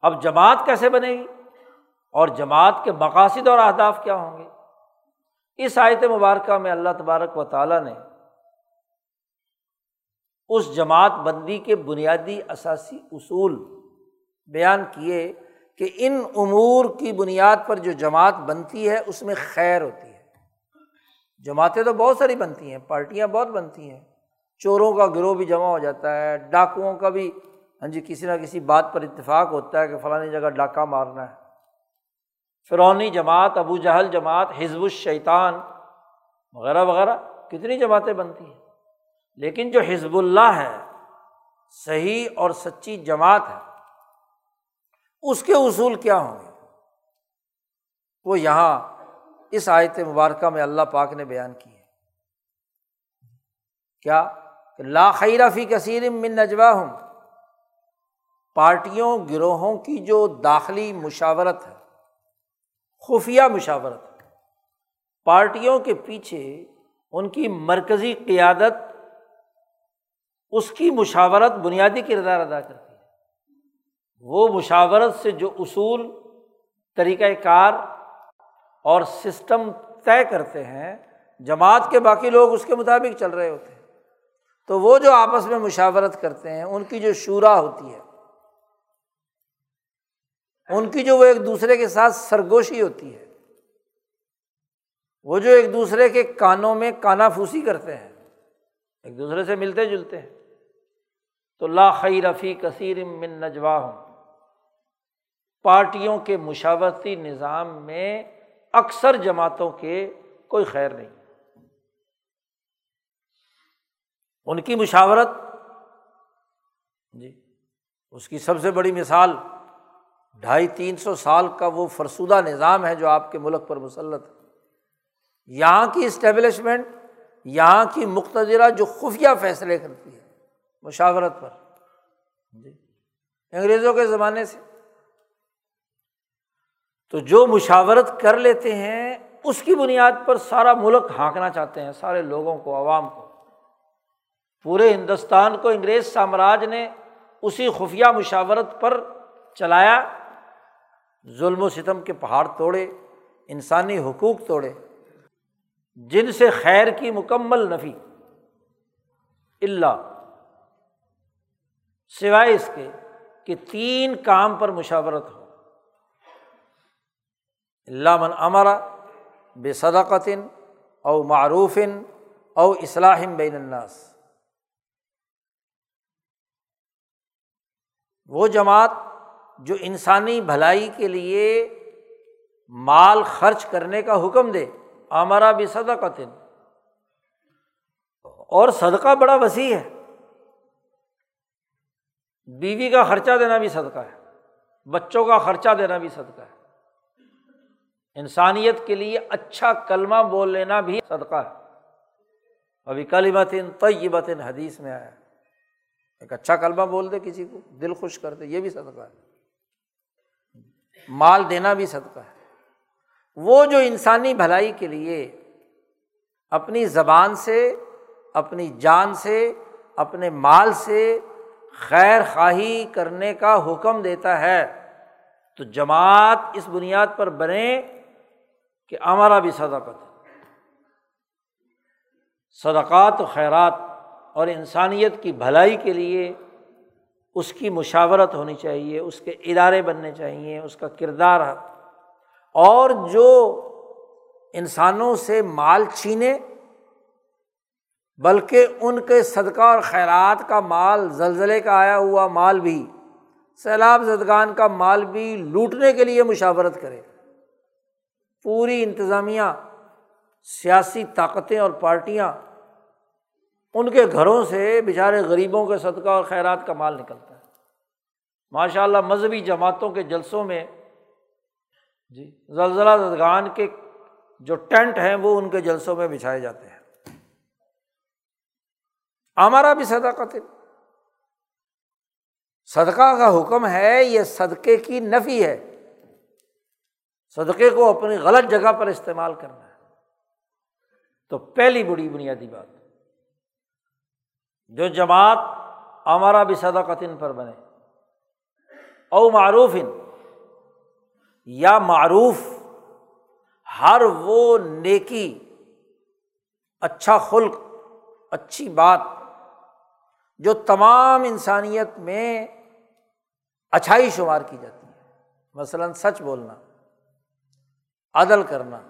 اب جماعت کیسے بنے گی؟ اور جماعت کے مقاصد اور اہداف کیا ہوں گے؟ اس آیت مبارکہ میں اللہ تبارک و تعالیٰ نے اس جماعت بندی کے بنیادی اثاثی اصول بیان کیے کہ ان امور کی بنیاد پر جو جماعت بنتی ہے، اس میں خیر ہوتی ہے۔ جماعتیں تو بہت ساری بنتی ہیں، پارٹیاں بہت بنتی ہیں۔ چوروں کا گروہ بھی جمع ہو جاتا ہے، ڈاکوؤں کا بھی ہاں جی کسی نہ کسی بات پر اتفاق ہوتا ہے کہ فلانی جگہ ڈاکہ مارنا ہے۔ فرونی جماعت، ابو جہل جماعت، حزب الشیطان، وغیرہ وغیرہ، کتنی جماعتیں بنتی ہیں۔ لیکن جو حزب اللہ ہے، صحیح اور سچی جماعت ہے، اس کے اصول کیا ہوں گے؟ وہ یہاں اس آیت مبارکہ میں اللہ پاک نے بیان کی ہے۔ کیا؟ لا خیرہ فی کثیر من نجوا ہوں پارٹیوں، گروہوں کی جو داخلی مشاورت ہے خفیہ مشاورت پارٹیوں کے پیچھے ان کی مرکزی قیادت اس کی مشاورت بنیادی کردار ادا کرتی ہے۔ وہ مشاورت سے جو اصول طریقۂ کار اور سسٹم طے کرتے ہیں، جماعت کے باقی لوگ اس کے مطابق چل رہے ہوتے ہیں۔ تو وہ جو آپس میں مشاورت کرتے ہیں، ان کی جو شعرا ہوتی ہے ان کی جو وہ ایک دوسرے کے ساتھ سرگوشی ہوتی ہے، وہ جو ایک دوسرے کے کانوں میں کانا پھوسی کرتے ہیں، ایک دوسرے سے ملتے جلتے ہیں۔ تو لا خی رفیع کثیر من نجوا ہوں پارٹیوں کے مشاورتی نظام میں اکثر جماعتوں کے کوئی خیر نہیں۔ ان کی مشاورت جی اس کی سب سے بڑی مثال ڈھائی تین سو سال کا وہ فرسودہ نظام ہے جو آپ کے ملک پر مسلط ہے۔ یہاں کی اسٹیبلشمنٹ، یہاں کی مقتدرہ جو خفیہ فیصلے کرتی ہے مشاورت پر۔ جی انگریزوں کے زمانے سے۔ تو جو مشاورت کر لیتے ہیں، اس کی بنیاد پر سارا ملک ہانکنا چاہتے ہیں، سارے لوگوں کو، عوام کو۔ پورے ہندوستان کو انگریز سامراج نے اسی خفیہ مشاورت پر چلایا۔ ظلم و ستم کے پہاڑ توڑے، انسانی حقوق توڑے، جن سے خیر کی مکمل نفی اللہ سوائے اس کے کہ تین کام پر مشاورت ہو۔ اللہ من امرا بے صداقتن او معروفن او اصلاحم بین الناس۔ وہ جماعت جو انسانی بھلائی کے لیے مال خرچ کرنے کا حکم دے امرا بھی صدقتن۔ اور صدقہ بڑا وسیع ہے۔ بیوی کا خرچہ دینا بھی صدقہ ہے۔ بچوں کا خرچہ دینا بھی صدقہ ہے۔ انسانیت کے لیے اچھا کلمہ بول لینا بھی صدقہ ہے۔ ابھی کلیمت طیبت حدیث میں آیا ایک اچھا کلمہ بول دے کسی کو، دل خوش کر دے، یہ بھی صدقہ ہے۔ مال دینا بھی صدقہ ہے۔ وہ جو انسانی بھلائی کے لیے اپنی زبان سے، اپنی جان سے، اپنے مال سے خیر خواہی کرنے کا حکم دیتا ہے، تو جماعت اس بنیاد پر بنے کہ ہمارا بھی صدقت صدقات و خیرات اور انسانیت کی بھلائی کے لیے اس کی مشاورت ہونی چاہیے، اس کے ادارے بننے چاہیے، اس کا کردار اور جو انسانوں سے مال چھینے، بلکہ ان کے صدقہ اور خیرات کا مال زلزلے کا آیا ہوا مال بھی، سیلاب زدگان کا مال بھی لوٹنے کے لیے مشاورت کرے۔ پوری انتظامیہ، سیاسی طاقتیں اور پارٹیاں ان کے گھروں سے بیچارے غریبوں کے صدقہ اور خیرات کا مال نکلتا ہے۔ ماشاء اللہ مذہبی جماعتوں کے جلسوں میں جی زلزلہ زدگان کے جو ٹینٹ ہیں وہ ان کے جلسوں میں بچھائے جاتے ہیں۔ ہمارا بھی صدقہ صدقہ کا حکم ہے، یہ صدقے کی نفی ہے۔ صدقے کو اپنی غلط جگہ پر استعمال کرنا ہے۔ تو پہلی بڑی بنیادی بات۔ جو جماعت ہمارا بھی صدقتن پر بنے او معروف ان یا معروف، ہر وہ نیکی اچھا خلق، اچھی بات جو تمام انسانیت میں اچھائی شمار کی جاتی ہے۔ مثلاً سچ بولنا، عدل کرنا،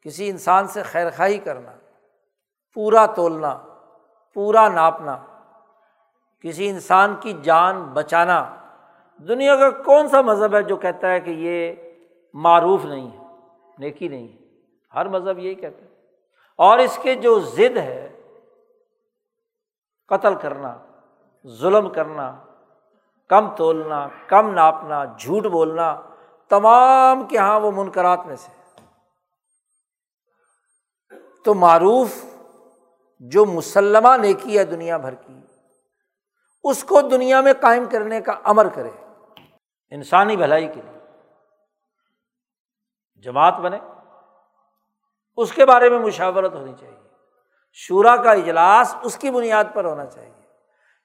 کسی انسان سے خیر خائی کرنا، پورا تولنا پورا ناپنا، کسی انسان کی جان بچانا۔ دنیا کا کون سا مذہب ہے جو کہتا ہے کہ یہ معروف نہیں ہے، نیکی نہیں ہے؟ ہر مذہب یہی کہتا ہے۔ اور اس کے جو ضد ہے، قتل کرنا، ظلم کرنا، کم تولنا، کم ناپنا، جھوٹ بولنا، تمام کے یہاں وہ منقرات میں سے۔ تو معروف جو مسلمہ نیکی ہے دنیا بھر کی، اس کو دنیا میں قائم کرنے کا امر کرے۔ انسانی بھلائی کے لیے۔ جماعت بنے۔ اس کے بارے میں مشاورت ہونی چاہیے۔ شورا کا اجلاس اس کی بنیاد پر ہونا چاہیے۔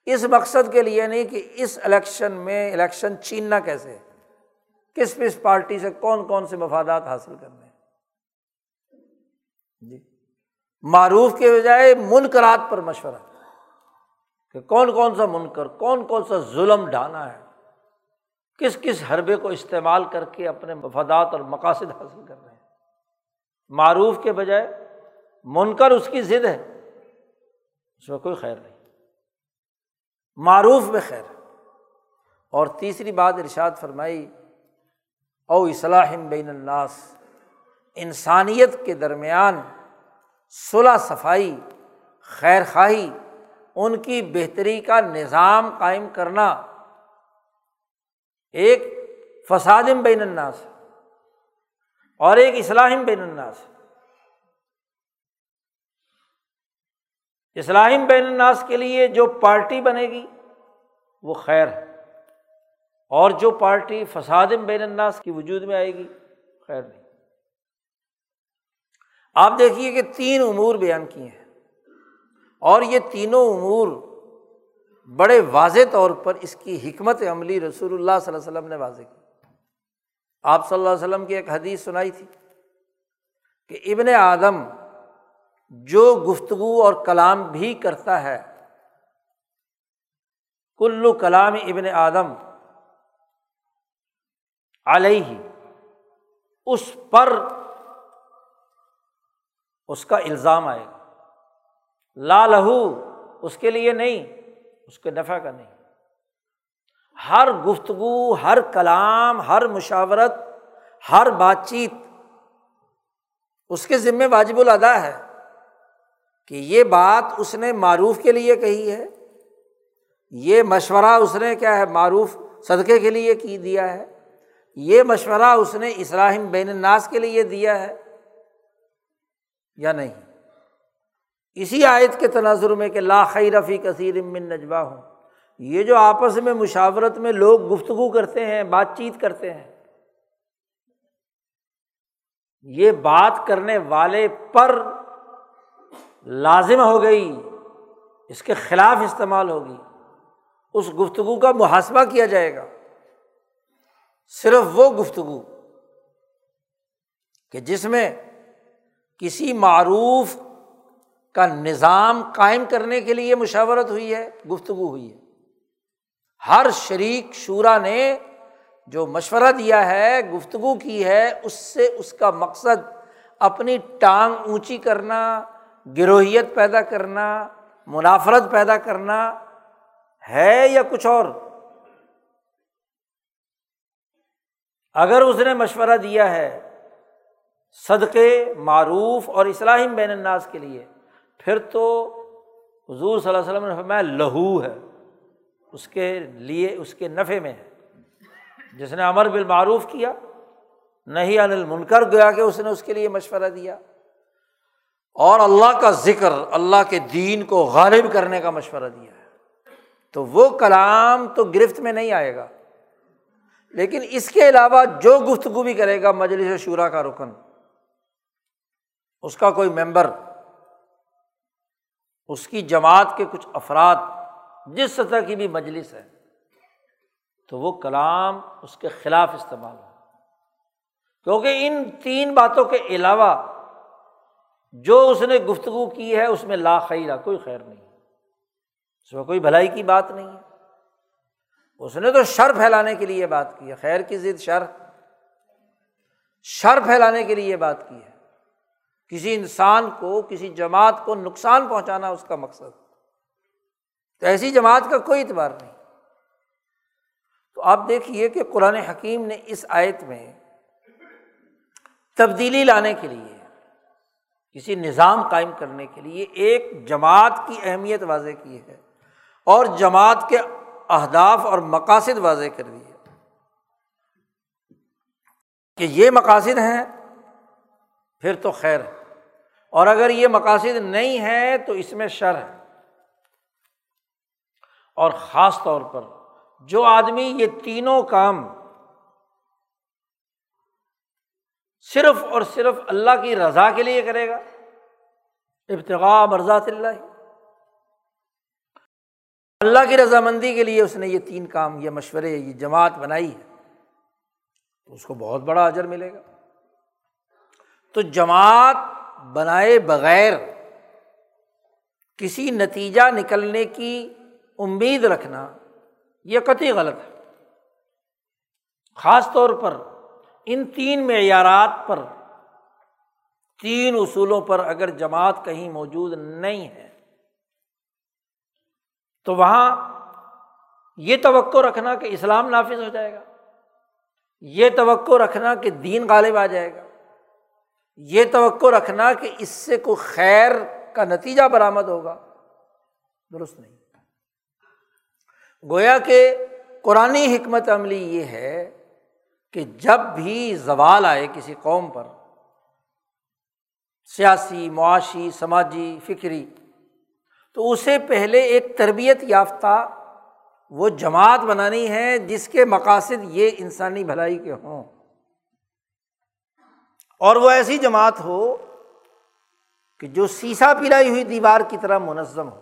اس مقصد کے لیے نہیں کہ اس الیکشن میں الیکشن چھیننا کیسے کس کس پارٹی سے کون کون سے مفادات حاصل کرنے جی۔ معروف کے بجائے منکرات پر مشورہ۔ کہ کون کون سا منکر، کون کون سا ظلم ڈھانا ہے، کس کس حربے کو استعمال کر کے اپنے مفادات اور مقاصد حاصل کر رہے ہیں۔ معروف کے بجائے منکر اس کی ضد ہے، اس میں کوئی خیر نہیں۔ معروف میں خیر۔ اور تیسری بات ارشاد فرمائی، او اصلاح بین الناس، انسانیت کے درمیان صلاح صفائی، خیر خواہی، ان کی بہتری کا نظام قائم کرنا۔ ایک فسادم بین الناس، اور ایک اصلاحم بین الناس۔ اصلاحم بین الناس کے لیے جو پارٹی بنے گی، وہ خیر ہے۔ اور جو پارٹی فسادم بین الناس کی وجود میں آئے گی، خیر نہیں۔ آپ دیکھیے کہ تین امور بیان کیے ہیں اور یہ تینوں امور بڑے واضح طور پر اس کی حکمت عملی رسول اللہ صلی اللہ علیہ وسلم نے واضح کی۔ آپ صلی اللہ علیہ وسلم کی ایک حدیث سنائی تھی کہ ابن آدم جو گفتگو اور کلام بھی کرتا ہے کلو کلام ابن آدم علیہ، اس پر اس کا الزام آئے گا۔ لا لہو، اس کے لیے نہیں، اس کے نفع کا نہیں۔ ہر گفتگو، ہر کلام، ہر مشاورت، ہر بات چیت، اس کے ذمے واجب الادا ہے کہ یہ بات اس نے معروف کے لیے کہی ہے، یہ مشورہ اس نے کیا ہے، معروف صدقے کے لیے کی دیا ہے، یہ مشورہ اس نے اسراہم بین الناس کے لیے دیا ہے۔ یا نہیں؟ اسی آیت کے تناظر میں کہ لاخی رفیع کثیر من نجوا ہوں یہ جو آپس میں مشاورت میں لوگ گفتگو کرتے ہیں، بات چیت کرتے ہیں، یہ بات کرنے والے پر لازم ہو گئی، اس کے خلاف استعمال ہوگی، اس گفتگو کا محاسبہ کیا جائے گا۔ صرف وہ گفتگو کہ جس میں کسی معروف کا نظام قائم کرنے کے لیے مشاورت ہوئی ہے، گفتگو ہوئی ہے۔ ہر شریک شورا نے جو مشورہ دیا ہے، گفتگو کی ہے، اس سے اس کا مقصد اپنی ٹانگ اونچی کرنا، گروہیت پیدا کرنا، منافرت پیدا کرنا ہے یا کچھ اور؟ اگر اس نے مشورہ دیا ہے صدقے معروف اور اصلاحیم بین الناس کے لیے۔ پھر تو حضور صلی اللہ علیہ وسلم نے فرمایا، لہو ہے۔ اس کے لیے، اس کے نفے میں ہے۔ جس نے امر بالمعروف کیا نہیں انل منکر گیا کہ اس نے اس کے لیے مشورہ دیا۔ اور اللہ کا ذکر، اللہ کے دین کو غالب کرنے کا مشورہ دیا ہے۔ تو وہ کلام تو گرفت میں نہیں آئے گا۔ لیکن اس کے علاوہ جو گفتگو بھی کرے گا، مجلس شعرا کا رکن اس کا کوئی ممبر، اس کی جماعت کے کچھ افراد جس سطح کی بھی مجلس ہے، تو وہ کلام اس کے خلاف استعمال ہو۔ کیونکہ ان تین باتوں کے علاوہ جو اس نے گفتگو کی ہے، اس میں لا خیرہ کوئی خیر نہیں۔ اس میں کوئی بھلائی کی بات نہیں ہے۔ اس نے تو شر پھیلانے کے لیے بات کی ہے، خیر کی ضد شر شر پھیلانے کے لیے بات کی ہے۔ کسی انسان کو، کسی جماعت کو نقصان پہنچانا اس کا مقصد۔ تو ایسی جماعت کا کوئی اعتبار نہیں۔ تو آپ دیکھیے کہ قرآن حکیم نے اس آیت میں تبدیلی لانے کے لیے، کسی نظام قائم کرنے کے لیے ایک جماعت کی اہمیت واضح کی ہے اور جماعت کے اہداف اور مقاصد واضح کر دیے۔ کہ یہ مقاصد ہیں، پھر تو خیر۔ ہے اور اگر یہ مقاصد نہیں ہے تو اس میں شر ہے۔ اور خاص طور پر جو آدمی یہ تینوں کام صرف اور صرف اللہ کی رضا کے لیے کرے گا، ابتغاء مرضات اللہ۔ اللہ کی رضامندی کے لیے اس نے یہ تین کام، یہ مشورے، یہ جماعت بنائی ہے، تو اس کو بہت بڑا اجر ملے گا۔ تو جماعت بنائے بغیر کسی نتیجہ نکلنے کی امید رکھنا یہ قطعی غلط ہے۔ خاص طور پر ان تین معیارات پر، تین اصولوں پر اگر جماعت کہیں موجود نہیں ہے، تو وہاں یہ توقع رکھنا کہ اسلام نافذ ہو جائے گا، یہ توقع رکھنا کہ دین غالب آ جائے گا۔ یہ توقع رکھنا کہ اس سے کوئی خیر کا نتیجہ برآمد ہوگا۔ درست نہیں۔ گویا کہ قرآن حکمت عملی یہ ہے کہ جب بھی زوال آئے کسی قوم پر، سیاسی، معاشی، سماجی، فکری، تو اسے پہلے ایک تربیت یافتہ، وہ جماعت بنانی ہے جس کے مقاصد یہ انسانی بھلائی کے ہوں۔ اور وہ ایسی جماعت ہو کہ جو سیسا پلائی ہوئی دیوار کی طرح منظم ہو۔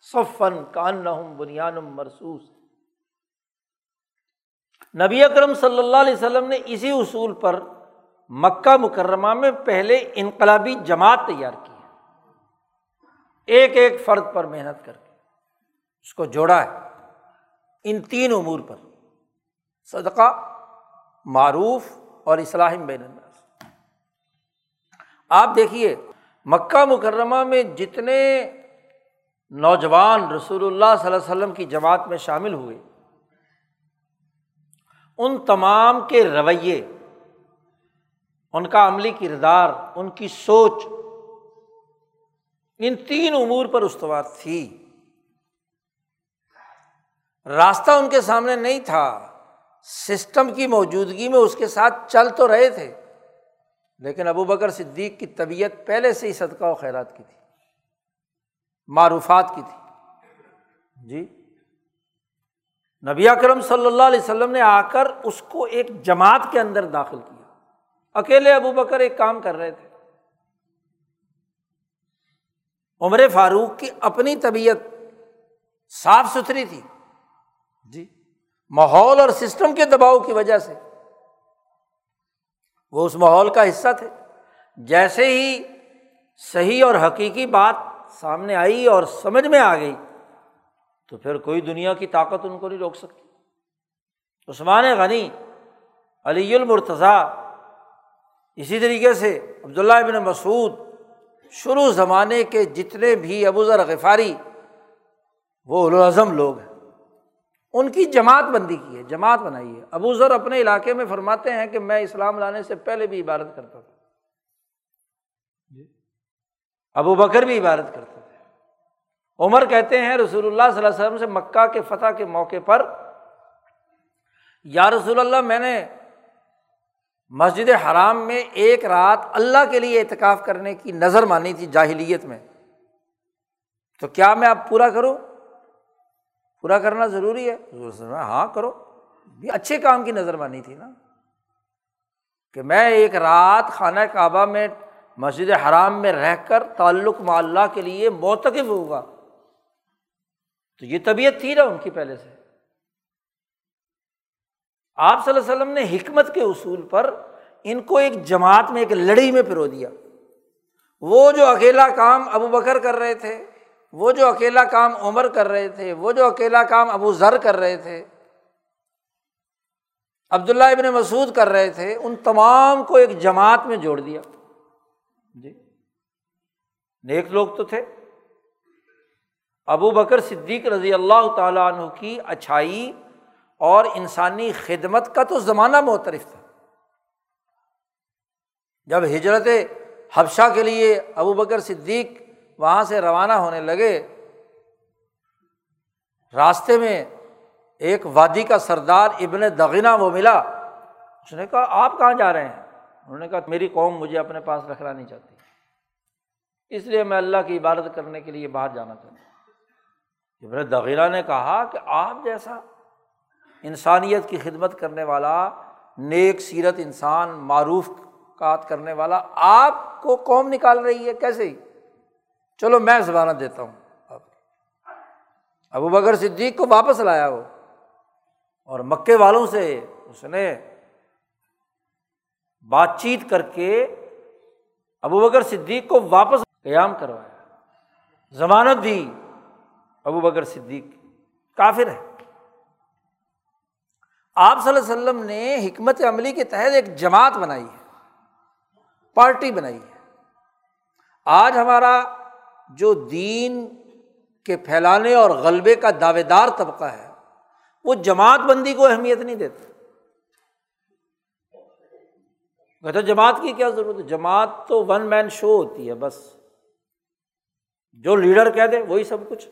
صفن کان نہ بنیان مرسوس نبی اکرم صلی اللہ علیہ وسلم نے اسی اصول پر مکہ مکرمہ میں پہلے انقلابی جماعت تیار کی ہے۔ ایک ایک فرد پر محنت کر کے اس کو جوڑا ہے۔ ان تین امور پر۔ صدقہ، معروف اور اصلاحم بین الناس آپ دیکھیے، مکہ مکرمہ میں جتنے نوجوان رسول اللہ صلی اللہ علیہ وسلم کی جماعت میں شامل ہوئے، ان تمام کے رویے، ان کا عملی کردار، ان کی سوچ، ان تین امور پر استوار تھی۔ راستہ ان کے سامنے نہیں تھا، سسٹم کی موجودگی میں اس کے ساتھ چل تو رہے تھے۔ لیکن ابو بکر صدیق کی طبیعت پہلے سے ہی صدقہ و خیرات کی تھی، معروفات کی تھی۔ جی نبی اکرم صلی اللہ علیہ وسلم نے آ کر اس کو ایک جماعت کے اندر داخل کیا۔ اکیلے ابو بکر ایک کام کر رہے تھے۔ عمر فاروق کی اپنی طبیعت صاف ستھری تھی۔ جی ماحول اور سسٹم کے دباؤ کی وجہ سے وہ اس ماحول کا حصہ تھے۔ جیسے ہی صحیح اور حقیقی بات سامنے آئی اور سمجھ میں آ گئی، تو پھر کوئی دنیا کی طاقت ان کو نہیں روک سکتی۔ عثمان غنی، علی المرتضیٰ، اسی طریقے سے عبداللہ ابن مسعود شروع زمانے کے جتنے بھی ابو ذر غفاری، وہ الاظم لوگ ہیں۔ ان کی جماعت بندی کی ہے جماعت بنائی ہے۔ ابو ذر اپنے علاقے میں فرماتے ہیں کہ میں اسلام لانے سے پہلے بھی عبادت کرتا تھا۔ جی۔ ابو بکر بھی عبادت کرتے تھے۔ عمر کہتے ہیں رسول اللہ صلی اللہ علیہ وسلم سے مکہ کے فتح کے موقع پر یا رسول اللہ میں نے مسجد حرام میں ایک رات اللہ کے لیے اعتکاف کرنے کی نظر مانی تھی جاہلیت میں۔ تو کیا میں اب پورا کروں؟ پورا کرنا ضروری ہے۔ ہاں کرو۔ بھی اچھے کام کی نظر مانی تھی نا۔ کہ میں ایک رات خانہ کعبہ میں مسجد حرام میں رہ کر تعلق معلّہ کے لیے موتقف ہوگا تو یہ طبیعت تھی نا ان کی پہلے سے۔ آپ صلی اللہ علیہ وسلم نے حکمت کے اصول پر ان کو ایک جماعت میں، ایک لڑی میں پرو دیا۔ وہ جو اکیلا کام ابو بکر کر رہے تھے وہ جو اکیلا کام عمر کر رہے تھے، وہ جو اکیلا کام ابو ذر کر رہے تھے، عبداللہ ابن مسعود کر رہے تھے، ان تمام کو ایک جماعت میں جوڑ دیا۔ جی نیک لوگ تو تھے۔ ابو بکر صدیق رضی اللہ تعالیٰ عنہ کی اچھائی اور انسانی خدمت کا تو زمانہ معترف تھا۔ جب ہجرت حبشہ کے لیے ابو بکر صدیق وہاں سے روانہ ہونے لگے۔ راستے میں ایک وادی کا سردار ابن دغینہ وہ ملا۔ اس نے کہا، آپ کہاں جا رہے ہیں؟ انہوں نے کہا، میری قوم مجھے اپنے پاس رکھنا نہیں چاہتی۔ اس لیے میں اللہ کی عبادت کرنے کے لیے باہر جانا چاہتا ہوں۔ ابن دغینہ نے کہا کہ آپ جیسا انسانیت کی خدمت کرنے والا، نیک سیرت انسان، معروف کات کرنے والا، آپ کو قوم نکال رہی ہے، کیسے؟ ہی چلو میں زبانہ دیتا ہوں ابو بکر صدیق کو واپس لایا وہ۔ اور مکے والوں سے اس نے بات چیت کر کے ابو بکر صدیق کو واپس قیام کروایا۔ ضمانت دی ابو بکر صدیق کافر ہے۔ آپ صلی اللہ علیہ وسلم نے حکمت عملی کے تحت ایک جماعت بنائی ہے، پارٹی بنائی ہے۔ آج ہمارا جو دین کے پھیلانے اور غلبے کا دعوے دار طبقہ ہے، وہ جماعت بندی کو اہمیت نہیں دیتا۔ کہتے جماعت کی کیا ضرورت ہے؟ جماعت تو ون مین شو ہوتی ہے بس۔ جو لیڈر کہہ دے، وہی سب کچھ۔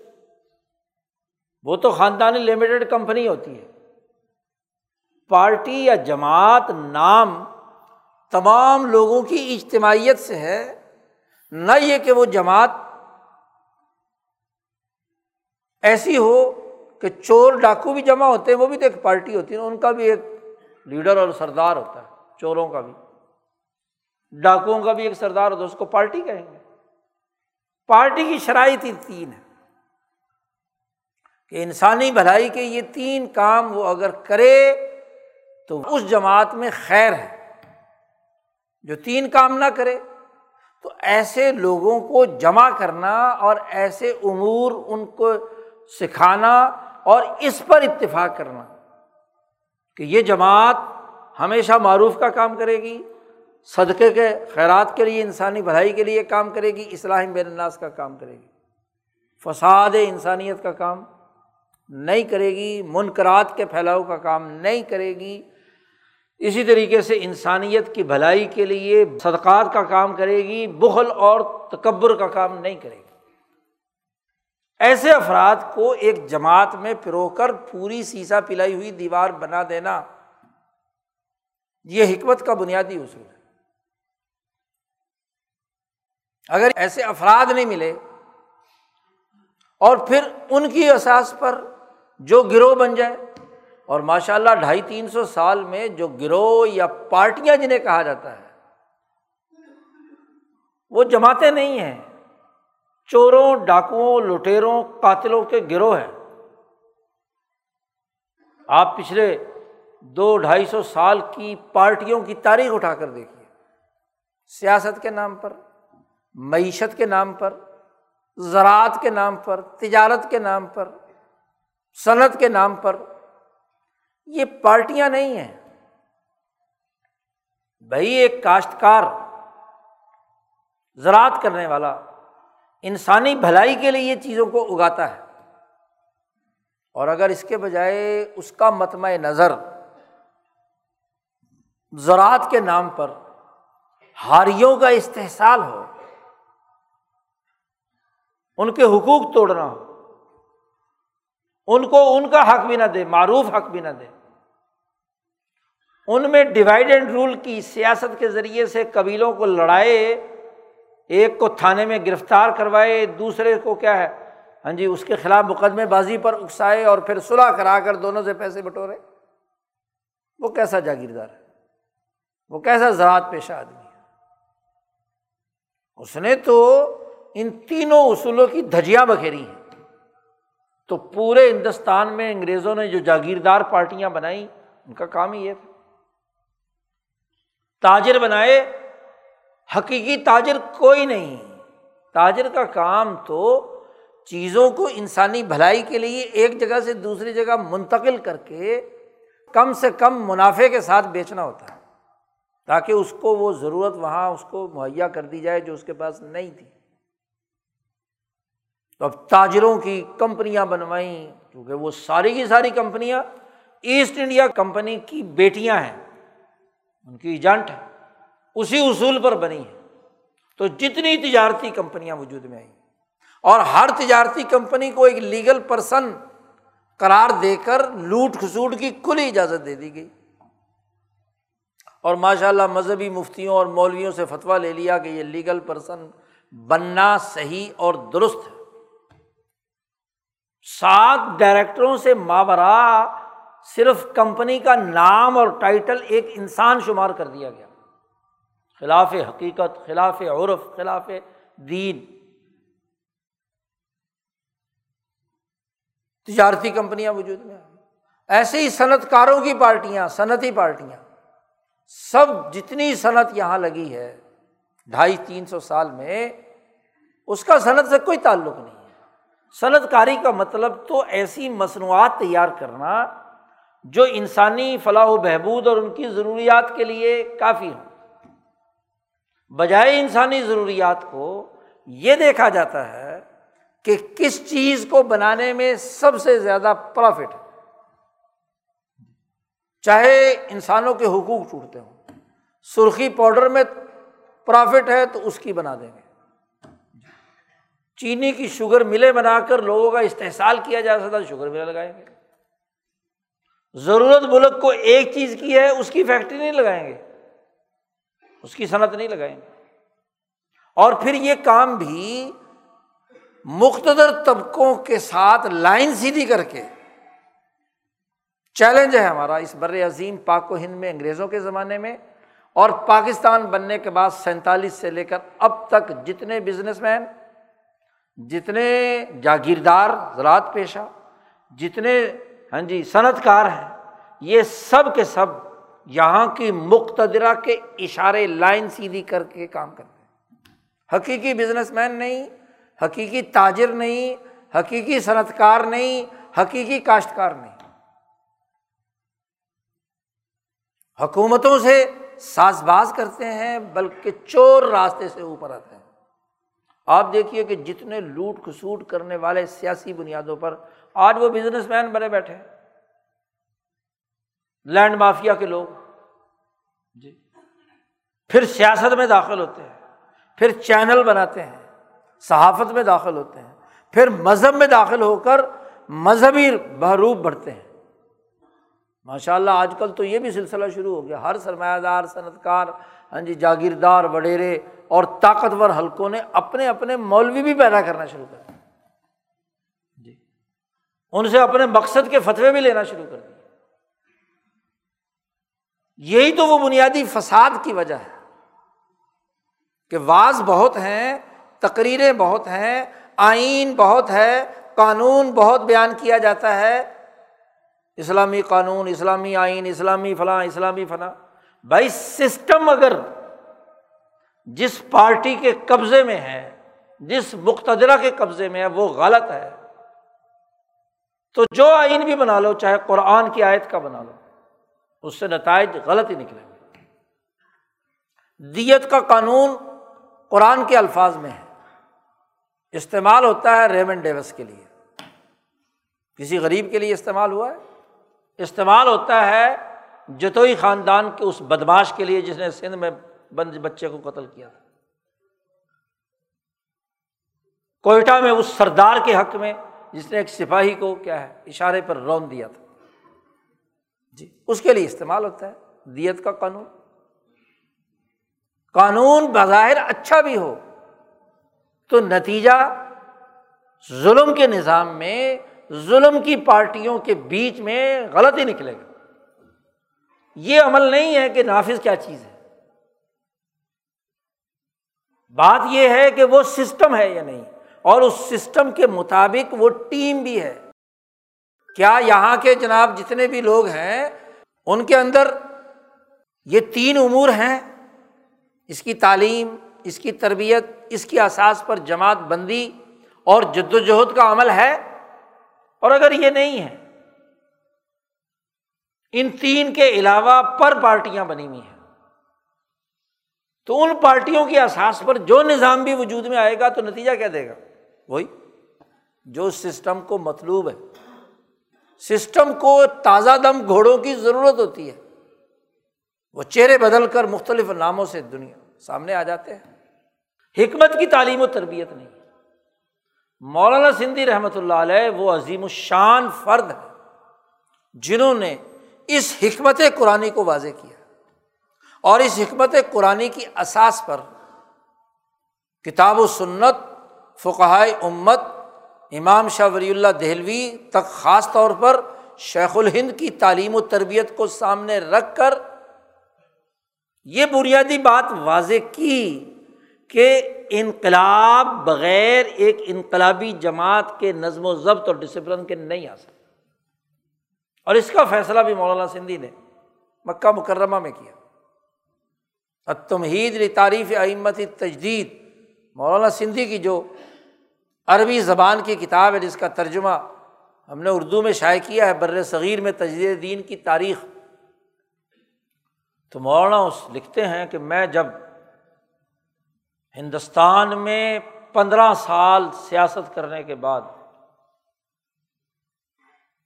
وہ تو خاندانی لمیٹڈ کمپنی ہوتی ہے۔ پارٹی یا جماعت نام تمام لوگوں کی اجتماعیت سے ہے۔ نہ یہ کہ وہ جماعت ایسی ہو کہ چور ڈاکو بھی جمع ہوتے ہیں، وہ بھی تو ایک پارٹی ہوتی ہے، ان کا بھی ایک لیڈر اور سردار ہوتا ہے، چوروں کا بھی۔ ڈاکوؤں کا بھی ایک سردار ہوتا ہے، اس کو پارٹی کہیں گے۔ پارٹی کی شرائط ہی تین ہے کہ انسانی بھلائی کے یہ تین کام وہ اگر کرے تو اس جماعت میں خیر ہے۔ جو تین کام نہ کرے تو ایسے لوگوں کو جمع کرنا اور ایسے امور ان کو سکھانا اور اس پر اتفاق کرنا کہ یہ جماعت ہمیشہ معروف کا کام کرے گی، صدقے کے خیرات کے لیے، انسانی بھلائی کے لیے کام کرے گی، اصلاح بین الناس کا کام کرے گی۔ فساد انسانیت کا کام نہیں کرے گی منقرات کے پھیلاؤ کا کام نہیں کرے گی۔ اسی طریقے سے انسانیت کی بھلائی کے لیے صدقات کا کام کرے گی بغل اور تکبر کا کام نہیں کرے گی۔ ایسے افراد کو ایک جماعت میں پرو کر پوری سیسا پلائی ہوئی دیوار بنا دینا، یہ حکمت کا بنیادی اصول ہے۔ اگر ایسے افراد نہیں ملے اور پھر ان کی احساس پر جو گروہ بن جائے، اور ماشاء اللہ ڈھائی تین سو سال میں جو گروہ یا پارٹیاں جنہیں کہا جاتا ہے، وہ جماعتیں نہیں ہیں۔ چوروں ڈاکوؤں لٹیروں قاتلوں کے گروہ ہیں۔ آپ پچھلے دو ڈھائی سو سال کی پارٹیوں کی تاریخ اٹھا کر دیکھیے۔ سیاست کے نام پر، معیشت کے نام پر، زراعت کے نام پر، تجارت کے نام پر، صنعت کے نام پر۔ یہ پارٹیاں نہیں ہیں۔ بھائی، ایک کاشتکار، زراعت کرنے والا انسانی بھلائی کے لیے یہ چیزوں کو اگاتا ہے۔ اور اگر اس کے بجائے اس کا متمع نظر زراعت کے نام پر ہاریوں کا استحصال ہو، ان کے حقوق توڑنا ہو، ان کو ان کا حق بھی نہ دے، معروف حق بھی نہ دے، ان میں ڈیوائڈ اینڈ رول کی سیاست کے ذریعے سے قبیلوں کو لڑائے ایک کو تھانے میں گرفتار کروائے، دوسرے کو کیا ہے؟ ہاں جی اس کے خلاف مقدمے بازی پر اکسائے اور پھر صلاح کرا کر دونوں سے پیسے بٹورے۔ وہ کیسا جاگیردار ہے؟ وہ کیسا زراعت پیشہ آدمی ہے؟ اس نے تو ان تینوں اصولوں کی دھجیاں بکھیری ہیں۔ تو پورے ہندوستان میں انگریزوں نے جو جاگیردار پارٹیاں بنائی ان کا کام ہی یہ تھا۔ تاجر بنائے حقیقی تاجر کوئی نہیں۔ تاجر کا کام تو چیزوں کو انسانی بھلائی کے لیے ایک جگہ سے دوسری جگہ منتقل کر کے کم سے کم منافع کے ساتھ بیچنا ہوتا ہے، تاکہ اس کو وہ ضرورت وہاں اس کو مہیا کر دی جائے جو اس کے پاس نہیں تھی۔ تو اب تاجروں کی کمپنیاں بنوائیں، کیونکہ وہ ساری کی ساری کمپنیاں ایسٹ انڈیا کمپنی کی بیٹیاں ہیں، ان کی ایجنٹ ہے اسی اصول پر بنی ہے تو جتنی تجارتی کمپنیاں وجود میں آئیں۔ اور ہر تجارتی کمپنی کو ایک لیگل پرسن قرار دے کر لوٹ کھسوٹ کی کھلی اجازت دے دی گئی۔ اور ماشاء اللہ مذہبی مفتیوں اور مولویوں سے فتویٰ لے لیا کہ یہ لیگل پرسن بننا صحیح اور درست ہے۔ سات ڈائریکٹروں سے ماورا صرف کمپنی کا نام اور ٹائٹل ایک انسان شمار کر دیا گیا۔ خلاف حقیقت، خلاف عرف، خلاف دین۔ تجارتی کمپنیاں وجود میں ایسے ہی صنعت کاروں کی پارٹیاں، صنعتی پارٹیاں۔ سب جتنی صنعت یہاں لگی ہے، ڈھائی، تین سو سال میں، اس کا صنعت سے کوئی تعلق نہیں ہے۔ صنعت کاری کا مطلب تو ایسی مصنوعات تیار کرنا جو انسانی فلاح و بہبود اور ان کی ضروریات کے لیے کافی ہوں۔ بجائے انسانی ضروریات کو، یہ دیکھا جاتا ہے کہ کس چیز کو بنانے میں سب سے زیادہ پرافٹ ہے۔ چاہے انسانوں کے حقوق ٹوٹتے ہوں، سرخی پاؤڈر میں پرافٹ ہے تو اس کی بنا دیں گے۔ چینی کی شوگر ملے بنا کر لوگوں کا استحصال کیا جا سکتا ہے، شوگر ملے لگائیں گے۔ ضرورت ملک کو ایک چیز کی ہے، اس کی فیکٹری نہیں لگائیں گے۔ اس کی صنعت نہیں لگائیں گے۔ اور پھر یہ کام بھی مختدر طبقوں کے ساتھ لائن سیدھی کر کے چیلنج ہے ہمارا اس بر عظیم پاک و ہند میں انگریزوں کے زمانے میں اور پاکستان بننے کے بعد سینتالیس سے لے کر اب تک جتنے بزنس مین، جتنے جاگیردار زراعت پیشہ، جتنے ہاں جی صنعت کار ہیں، یہ سب کے سب یہاں کی مقتدرہ کے اشارے لائن سیدھی کر کے کام کرتے ہیں۔ حقیقی بزنس مین نہیں، حقیقی تاجر نہیں، حقیقی صنعت کار نہیں، حقیقی کاشتکار نہیں۔ حکومتوں سے ساز باز کرتے ہیں، بلکہ چور راستے سے اوپر آتے ہیں۔ آپ دیکھیے کہ جتنے لوٹ کھسوٹ کرنے والے سیاسی بنیادوں پر آج وہ بزنس مین بنے بیٹھے ہیں۔ لینڈ مافیا کے لوگ۔ جی۔ پھر سیاست میں داخل ہوتے ہیں۔ پھر چینل بناتے ہیں۔ صحافت میں داخل ہوتے ہیں۔ پھر مذہب میں داخل ہو کر مذہبی بحروب بڑھتے ہیں۔ ماشاء اللہ آج کل تو یہ بھی سلسلہ شروع ہو گیا۔ ہر سرمایہ دار صنعت کار ہاں جی جاگیردار، وڈیرے اور طاقتور حلقوں نے اپنے اپنے مولوی بھی پیدا کرنا شروع کر دیا۔ جی۔ ان سے اپنے مقصد کے فتوے بھی لینا شروع کر دیے یہی تو وہ بنیادی فساد کی وجہ ہے کہ بعض بہت ہیں، تقریریں بہت ہیں، آئین بہت ہے، قانون بہت بیان کیا جاتا ہے۔ اسلامی قانون، اسلامی آئین، اسلامی فلاں اسلامی فلاں۔ بھائی سسٹم اگر جس پارٹی کے قبضے میں ہے، جس مقتدرہ کے قبضے میں ہے، وہ غلط ہے، تو جو آئین بھی بنا لو، چاہے قرآن کی آیت کا بنا لو۔ اس سے نتائج غلط ہی نکلیں گے۔ دیت کا قانون قرآن کے الفاظ میں ہے۔ استعمال ہوتا ہے ریمن ڈیوس کے لیے۔ کسی غریب کے لیے استعمال ہوا ہے؟ استعمال ہوتا ہے جتوئی خاندان کے اس بدماش کے لیے جس نے سندھ میں بند بچے کو قتل کیا تھا۔ کوئٹہ میں اس سردار کے حق میں جس نے ایک سپاہی کو کیا ہے، اشارے پر رون دیا تھا۔ جی اس کے لیے استعمال ہوتا ہے دیت کا قانون۔ قانون بظاہر اچھا بھی ہو تو نتیجہ ظلم کے نظام میں، ظلم کی پارٹیوں کے بیچ میں غلط ہی نکلے گا۔ یہ عمل نہیں ہے کہ نافذ کیا چیز ہے۔ بات یہ ہے کہ وہ سسٹم ہے یا نہیں، اور اس سسٹم کے مطابق وہ ٹیم بھی ہے۔ کیا یہاں کے جناب جتنے بھی لوگ ہیں، ان کے اندر یہ تین امور ہیں۔ اس کی تعلیم، اس کی تربیت، اس کی اساس پر جماعت بندی اور جد وجہد کا عمل ہے۔ اور اگر یہ نہیں ہے، ان تین کے علاوہ پر پارٹیاں بنی ہوئی ہیں۔ تو ان پارٹیوں کی اساس پر جو نظام بھی وجود میں آئے گا تو نتیجہ کیا دے گا؟ وہی جو سسٹم کو مطلوب ہے۔ سسٹم کو تازہ دم گھوڑوں کی ضرورت ہوتی ہے۔ وہ چہرے بدل کر مختلف ناموں سے دنیا سامنے آ جاتے ہیں۔ حکمت کی تعلیم و تربیت نہیں۔ مولانا سندھی رحمۃ اللہ علیہ وہ عظیم الشان فرد ہے جنہوں نے اس حکمت قرآن کو واضح کیا۔ اور اس حکمت قرآن کی اساس پر کتاب و سنت فقائے امت امام شاہ ولی اللہ دہلوی تک خاص طور پر شیخ الہند کی تعلیم و تربیت کو سامنے رکھ کر یہ بنیادی بات واضح کی کہ انقلاب بغیر ایک انقلابی جماعت کے نظم و ضبط اور ڈسپلن کے نہیں آ سکتے اور اس کا فیصلہ بھی مولانا سندھی نے مکہ مکرمہ میں کیا۔ تمہید تعریف احمد تجدید۔ مولانا سندھی کی جو عربی زبان کی کتاب ہے، جس کا ترجمہ ہم نے اردو میں شائع کیا ہے، بر صغیر میں تجدید دین کی تاریخ۔ تو مولانا اس لکھتے ہیں کہ میں جب ہندوستان میں پندرہ سال سیاست کرنے کے بعد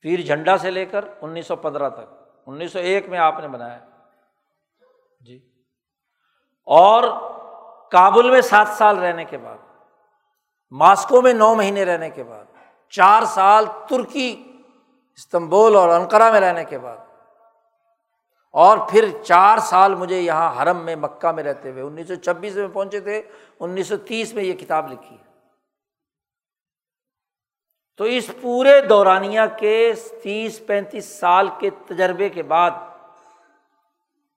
پیر جھنڈا سے لے کر انیس سو پندرہ تک، انیس سو ایک میں آپ نے بنایا۔ جی۔ اور کابل میں سات سال رہنے کے بعد ماسکو میں نو مہینے رہنے کے بعد، چار سال ترکی، استنبول اور انقرا میں رہنے کے بعد۔ اور پھر چار سال مجھے یہاں حرم میں مکہ میں رہتے ہوئے، انیس سو چھبیس میں پہنچے تھے، انیس سو تیس میں یہ کتاب لکھی۔ ہے تو اس پورے دورانیہ کے تیس پینتیس سال کے تجربے کے بعد،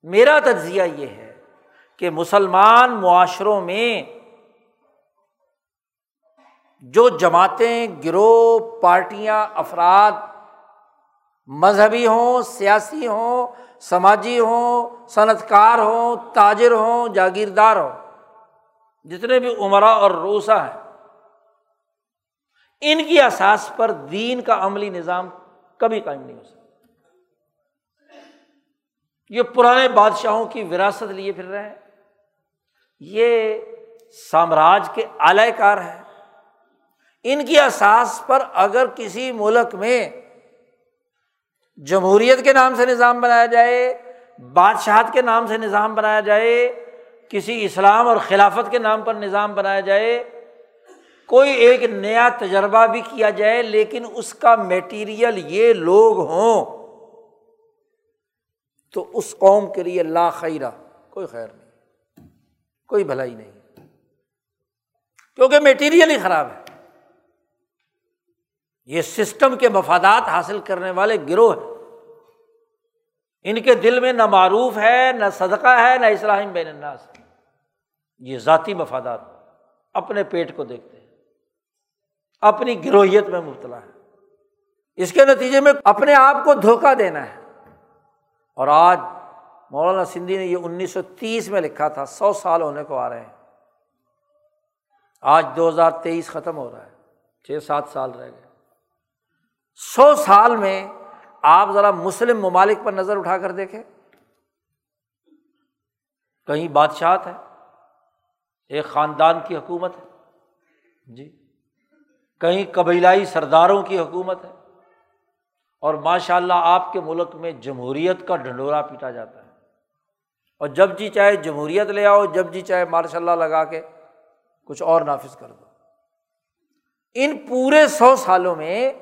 میرا تجزیہ یہ ہے کہ مسلمان معاشروں میں جو جماعتیں، گروہ، پارٹیاں، افراد، مذہبی ہوں، سیاسی ہوں، سماجی ہوں صنعت کار ہوں، تاجر ہوں، جاگیردار ہوں، جتنے بھی عمرا اور روسا ہیں، ان کی اساس پر دین کا عملی نظام کبھی قائم نہیں ہو سکتا۔ یہ پرانے بادشاہوں کی وراثت لیے پھر رہے ہیں۔ یہ سامراج کے اعلی کار ہیں۔ ان کی اساس پر اگر کسی ملک میں جمہوریت کے نام سے نظام بنایا جائے، بادشاہت کے نام سے نظام بنایا جائے، کسی اسلام اور خلافت کے نام پر نظام بنایا جائے، کوئی ایک نیا تجربہ بھی کیا جائے، لیکن اس کا میٹیریل یہ لوگ ہوں، تو اس قوم کے لیے لا خیرہ کوئی خیر نہیں، کوئی بھلائی نہیں، کیونکہ میٹیریل ہی خراب ہے۔ یہ سسٹم کے مفادات حاصل کرنے والے گروہ ہیں۔ ان کے دل میں نہ معروف ہے، نہ صدقہ ہے، نہ اسلام بین الناس۔ ہے یہ ذاتی مفادات اپنے پیٹ کو دیکھتے ہیں۔ اپنی گروہیت میں مبتلا ہے اس کے نتیجے میں اپنے آپ کو دھوکہ دینا ہے۔ اور آج مولانا سندھی نے یہ انیس سو تیس میں لکھا تھا، سو سال ہونے کو آ رہے ہیں۔ آج دو ہزار تیئیس ختم ہو رہا ہے، چھ سات سال رہ گئے۔ سو سال میں آپ ذرا مسلم ممالک پر نظر اٹھا کر دیکھیں۔ کہیں بادشاہت ہے۔ ایک خاندان کی حکومت ہے۔ جی۔ کہیں قبیلائی سرداروں کی حکومت ہے۔ اور ماشاء اللہ آپ کے ملک میں جمہوریت کا ڈھنڈورا پیٹا جاتا ہے۔ اور جب جی چاہے جمہوریت لے آؤ، جب جی چاہے ماشاء اللہ لگا کے کچھ اور نافذ کر دو۔ ان پورے سو سالوں میں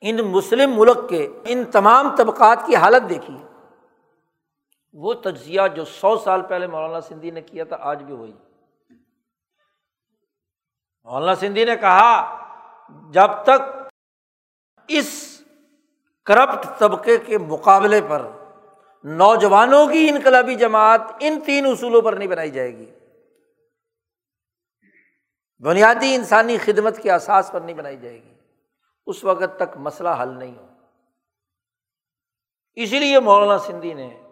ان مسلم ملک کے ان تمام طبقات کی حالت دیکھی۔ وہ تجزیہ جو سو سال پہلے مولانا سندھی نے کیا تھا، آج بھی وہی۔ مولانا سندھی نے کہا، جب تک اس کرپٹ طبقے کے مقابلے پر نوجوانوں کی انقلابی جماعت ان تین اصولوں پر نہیں بنائی جائے گی، بنیادی انسانی خدمت کے احساس پر نہیں بنائی جائے گی۔ اس وقت تک مسئلہ حل نہیں ہو۔ اسی لیے مولانا سندھی نے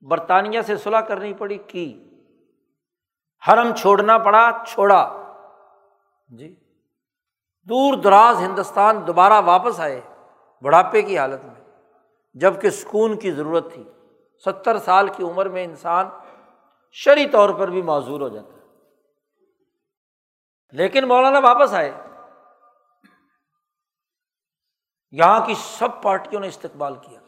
برطانیہ سے صلاح کرنی پڑی، کی۔ حرم چھوڑنا پڑا، چھوڑا۔ جی۔ دور دراز ہندوستان دوبارہ واپس آئے، بڑھاپے کی حالت میں جبکہ سکون کی ضرورت تھی۔ ستر سال کی عمر میں انسان شری طور پر بھی معذور ہو جاتا ہے۔ لیکن مولانا واپس آئے۔ یہاں کی سب پارٹیوں نے استقبال کیا۔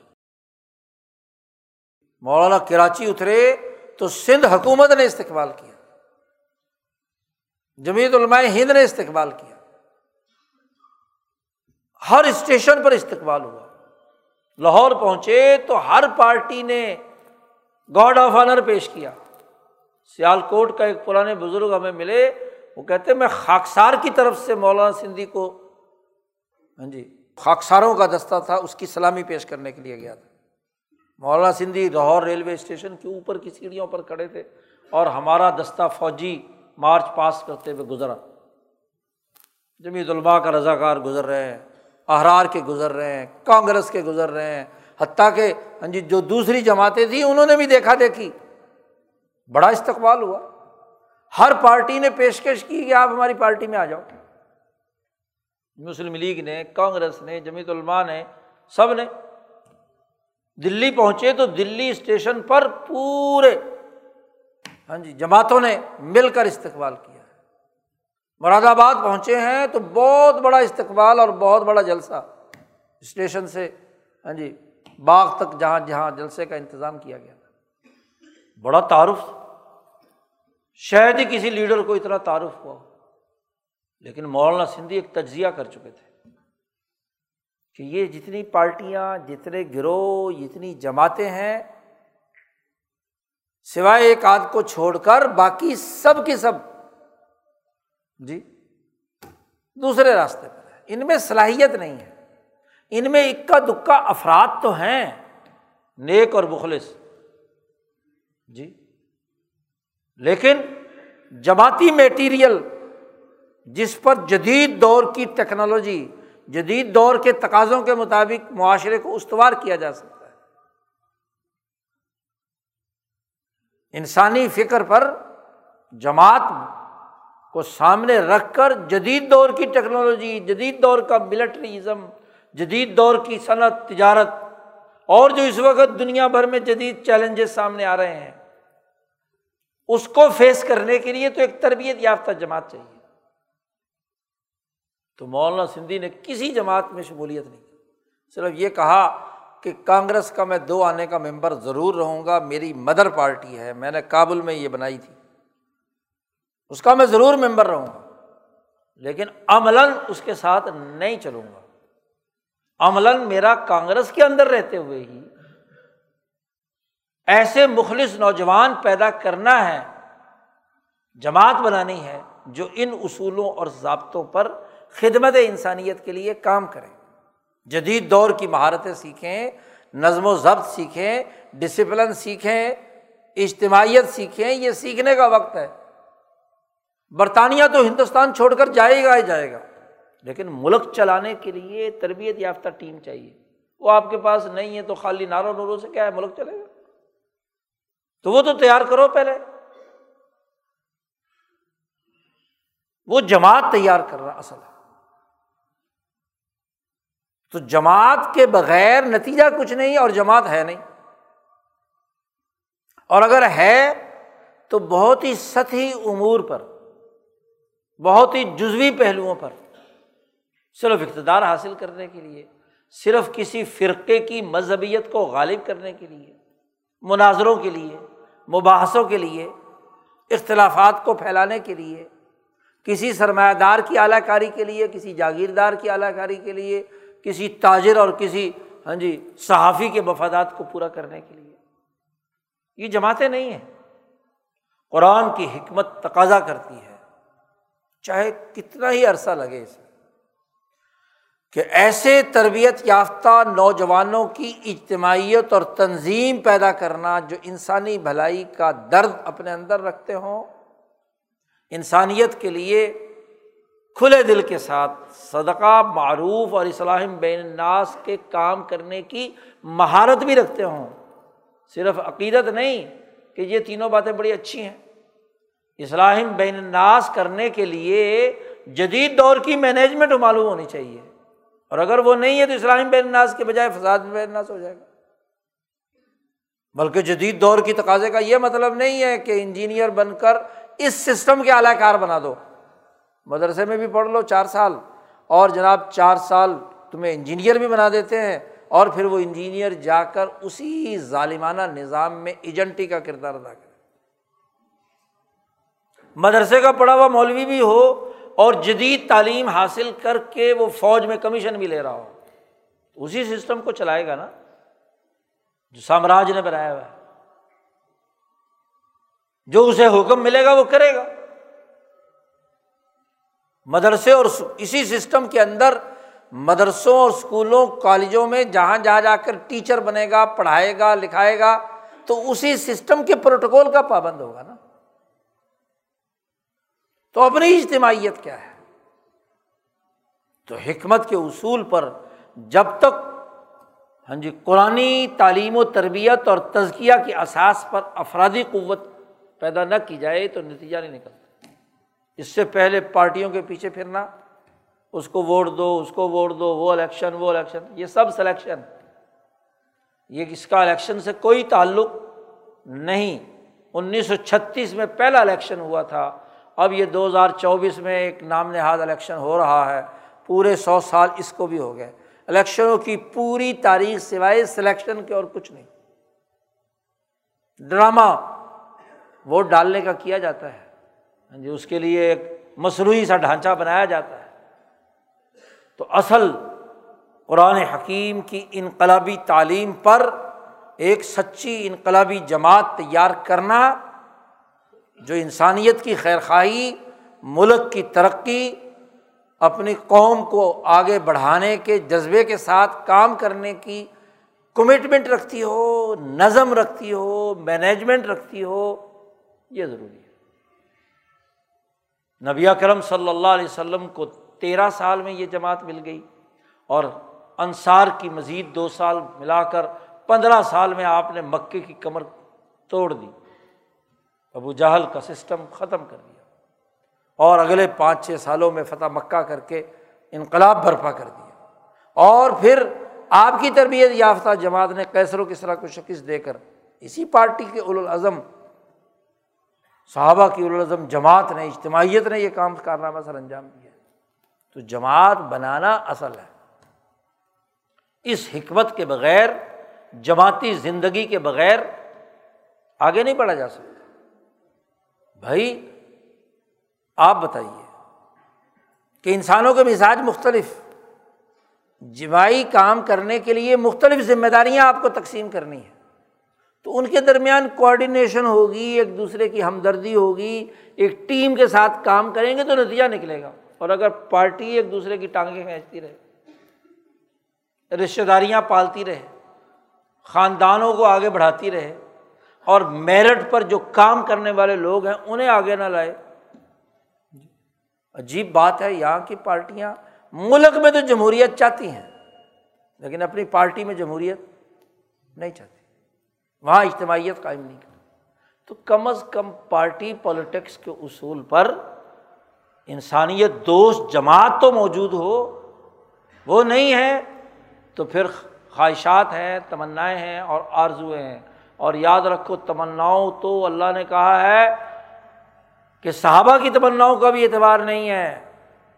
مولانا کراچی اترے تو سندھ حکومت نے استقبال کیا۔ جمیت علماء ہند نے استقبال کیا۔ ہر اسٹیشن پر استقبال ہوا۔ لاہور پہنچے تو ہر پارٹی نے گاڈ آف آنر پیش کیا۔ سیال کوٹ کا ایک پرانے بزرگ ہمیں ملے، وہ کہتے میں خاکسار کی طرف سے مولانا سندھی کو ہاں جی خاکساروں کا دستہ تھا، اس کی سلامی پیش کرنے کے لیے گیا تھا۔ مولانا سندھی لاہور ریلوے اسٹیشن کے اوپر کی سیڑھیوں پر کھڑے تھے اور ہمارا دستہ فوجی مارچ پاس کرتے ہوئے گزرا۔ جمیت علماء کا رضاکار گزر رہے ہیں، احرار کے گزر رہے ہیں، کانگریس کے گزر رہے ہیں، حتیٰ کہ ہاں جی جو دوسری جماعتیں تھیں، انہوں نے بھی دیکھا دیکھی۔ بڑا استقبال ہوا۔ ہر پارٹی نے پیشکش کی کہ آپ ہماری پارٹی میں آ جاؤ۔ مسلم لیگ نے، کانگریس نے جمیت علماء نے، سب نے دلی پہنچے تو دلی اسٹیشن پر پورے ہاں جی جماعتوں نے مل کر استقبال کیا مراد آباد پہنچے ہیں تو بہت بڑا استقبال اور بہت بڑا جلسہ اسٹیشن سے ہاں جی باغ تک جہاں جہاں جلسے کا انتظام کیا گیا بڑا تعارف، شاید ہی کسی لیڈر کو اتنا تعارف ہوا لیکن مولانا سندھی ایک تجزیہ کر چکے تھے کہ یہ جتنی پارٹیاں، جتنے گروہ، جتنی جماعتیں ہیں، سوائے ایک آدھ کو چھوڑ کر باقی سب کے سب جی دوسرے راستے پر ہے ان میں صلاحیت نہیں ہے۔ ان میں اکا دکا افراد تو ہیں، نیک اور بخلص جی۔ لیکن جماعتی میٹیریل جس پر جدید دور کی ٹیکنالوجی، جدید دور کے تقاضوں کے مطابق معاشرے کو استوار کیا جا سکتا ہے۔ انسانی فکر پر جماعت کو سامنے رکھ کر جدید دور کی ٹیکنالوجی، جدید دور کا ملٹریزم، جدید دور کی صنعت، تجارت، اور جو اس وقت دنیا بھر میں جدید چیلنجز سامنے آ رہے ہیں، اس کو فیس کرنے کے لیے تو ایک تربیت یافتہ جماعت چاہیے۔ تو مولانا سندھی نے کسی جماعت میں شمولیت نہیں کی۔ صرف یہ کہا کہ کانگریس کا میں دو آنے کا ممبر ضرور رہوں گا، میری مدر پارٹی ہے، میں نے کابل میں یہ بنائی تھی۔ اس کا میں ضرور ممبر رہوں گا، لیکن عملاً اس کے ساتھ نہیں چلوں گا۔ عملاً میرا کانگریس کے اندر رہتے ہوئے ہی ایسے مخلص نوجوان پیدا کرنا ہے، جماعت بنانی ہے، جو ان اصولوں اور ضابطوں پر خدمت انسانیت کے لیے کام کریں۔ جدید دور کی مہارتیں سیکھیں، نظم و ضبط سیکھیں ڈسپلن سیکھیں، اجتماعیت سیکھیں، یہ سیکھنے کا وقت ہے۔ برطانیہ تو ہندوستان چھوڑ کر جائے گا ہی جائے گا۔ لیکن ملک چلانے کے لیے تربیت یافتہ ٹیم چاہیے۔ وہ آپ کے پاس نہیں ہے تو خالی نارو نورو سے کیا ہے؟ ملک چلے گا۔ تو وہ تو تیار کرو پہلے۔ وہ جماعت تیار کر رہا اصل ہے۔ تو جماعت کے بغیر نتیجہ کچھ نہیں اور جماعت ہے نہیں۔ اور اگر ہے تو بہت ہی سطحی امور پر، بہت ہی جزوی پہلوؤں پر صرف اقتدار حاصل کرنے کے لیے، صرف کسی فرقے کی مذہبیت کو غالب کرنے کے لیے، مناظروں کے لیے، مباحثوں کے لیے، اختلافات کو پھیلانے کے لیے، کسی سرمایہ دار کی اعلی کاری کے لیے، کسی جاگیردار کی اعلی کاری کے لیے کسی تاجر اور کسی ہاں جی صحافی کے مفادات کو پورا کرنے کے لیے۔ یہ جماعتیں نہیں ہیں۔ قرآن کی حکمت تقاضا کرتی ہے۔ چاہے کتنا ہی عرصہ لگے اسے۔ کہ ایسے تربیت یافتہ نوجوانوں کی اجتماعیت اور تنظیم پیدا کرنا جو انسانی بھلائی کا درد اپنے اندر رکھتے ہوں، انسانیت کے لیے کھلے دل کے ساتھ صدقہ معروف اور اصلاحم بین الناس کے کام کرنے کی مہارت بھی رکھتے ہوں۔ صرف عقیدت نہیں کہ یہ تینوں باتیں بڑی اچھی ہیں۔ اصلاحم بین الناس کرنے کے لیے جدید دور کی مینجمنٹ معلوم ہونی چاہیے۔ اور اگر وہ نہیں ہے تو اسلام بین الناس کے بجائے فساد بین الناس ہو جائے گا۔ بلکہ جدید دور کی تقاضے کا یہ مطلب نہیں ہے کہ انجینئر بن کر اس سسٹم کے اعلی کار بنا دو۔ مدرسے میں بھی پڑھ لو چار سال، اور جناب چار سال تمہیں انجینئر بھی بنا دیتے ہیں، اور پھر وہ انجینئر جا کر اسی ظالمانہ نظام میں ایجنٹی کا کردار ادا کرے۔ مدرسے کا پڑھا ہوا مولوی بھی ہو، اور جدید تعلیم حاصل کر کے وہ فوج میں کمیشن بھی لے رہا ہو اسی سسٹم کو چلائے گا نا، جو سامراج نے بنایا ہوا ہے۔ جو اسے حکم ملے گا وہ کرے گا۔ مدرسے اور اسی سسٹم کے اندر مدرسوں اور اسکولوں کالجوں میں جہاں جہاں جا کر ٹیچر بنے گا، پڑھائے گا، لکھائے گا، تو اسی سسٹم کے پروٹوکول کا پابند ہوگا نا۔ تو اپنی اجتماعیت کیا ہے؟ تو حکمت کے اصول پر جب تک ہاں جی قرآن تعلیم و تربیت اور تزکیہ کے اساس پر افرادی قوت پیدا نہ کی جائے تو نتیجہ نہیں نکلتا۔ اس سے پہلے پارٹیوں کے پیچھے پھرنا، اس کو ووٹ دو، اس کو ووٹ دو، وہ الیکشن وہ الیکشن، یہ سب سلیکشن یہ اس کا الیکشن سے کوئی تعلق نہیں۔ انیس سو چھتیس میں پہلا الیکشن ہوا تھا، اب یہ دو ہزار چوبیس میں ایک نام نہاد الیکشن ہو رہا ہے۔ پورے سو سال اس کو بھی ہو گئے۔ الیکشنوں کی پوری تاریخ سوائے سلیکشن کے اور کچھ نہیں۔ ڈرامہ ووٹ ڈالنے کا کیا جاتا ہے؟ ہاں جی اس کے لیے ایک مصنوعی سا ڈھانچہ بنایا جاتا ہے۔ تو اصل قرآن حکیم کی انقلابی تعلیم پر ایک سچی انقلابی جماعت تیار کرنا جو انسانیت کی خیر خواہی ملک کی ترقی، اپنی قوم کو آگے بڑھانے کے جذبے کے ساتھ کام کرنے کی کمٹمنٹ رکھتی ہو، نظم رکھتی ہو مینجمنٹ رکھتی ہو، یہ ضروری ہے۔ نبی کرم صلی اللہ علیہ وسلم کو تیرہ سال میں یہ جماعت مل گئی اور انصار کی مزید دو سال ملا کر پندرہ سال میں آپ نے مکے کی کمر توڑ دی۔ ابو جہل کا سسٹم ختم کر دیا۔ اور اگلے پانچ چھ سالوں میں فتح مکہ کر کے انقلاب برپا کر دیا۔ اور پھر آپ کی تربیت یافتہ جماعت نے کیسر و کسرا کو شکست دے کر اسی پارٹی کے الاظم صحابہ کی الاظم جماعت نے، اجتماعیت نے یہ کام کارنامہ سر انجام دیا تو جماعت بنانا اصل ہے۔ اس حکمت کے بغیر، جماعتی زندگی کے بغیر آگے نہیں بڑھا جا سکتا۔ بھائی، آپ بتائیے کہ انسانوں کے مزاج مختلف جوائی کام کرنے کے لیے مختلف ذمہ داریاں آپ کو تقسیم کرنی ہے تو ان کے درمیان کوآڈینیشن ہوگی، ایک دوسرے کی ہمدردی ہوگی، ایک ٹیم کے ساتھ کام کریں گے تو نتیجہ نکلے گا۔ اور اگر پارٹی ایک دوسرے کی ٹانگیں کھینچتی رہے رشتے داریاں پالتی رہے، خاندانوں کو آگے بڑھاتی رہے، اور میرٹ پر جو کام کرنے والے لوگ ہیں، انہیں آگے نہ لائے، عجیب بات ہے یہاں کی پارٹیاں۔ ملک میں تو جمہوریت چاہتی ہیں، لیکن اپنی پارٹی میں جمہوریت نہیں چاہتی۔ وہاں اجتماعیت قائم نہیں کرتی تو کم از کم پارٹی پالیٹکس کے اصول پر انسانیت دوست جماعت تو موجود ہو، وہ نہیں ہے تو پھر خواہشات ہیں، تمنائیں ہیں اور آرزویں ہیں۔ اور یاد رکھو، تمناؤں تو اللہ نے کہا ہے کہ صحابہ کی تمناؤں کا بھی اعتبار نہیں ہے۔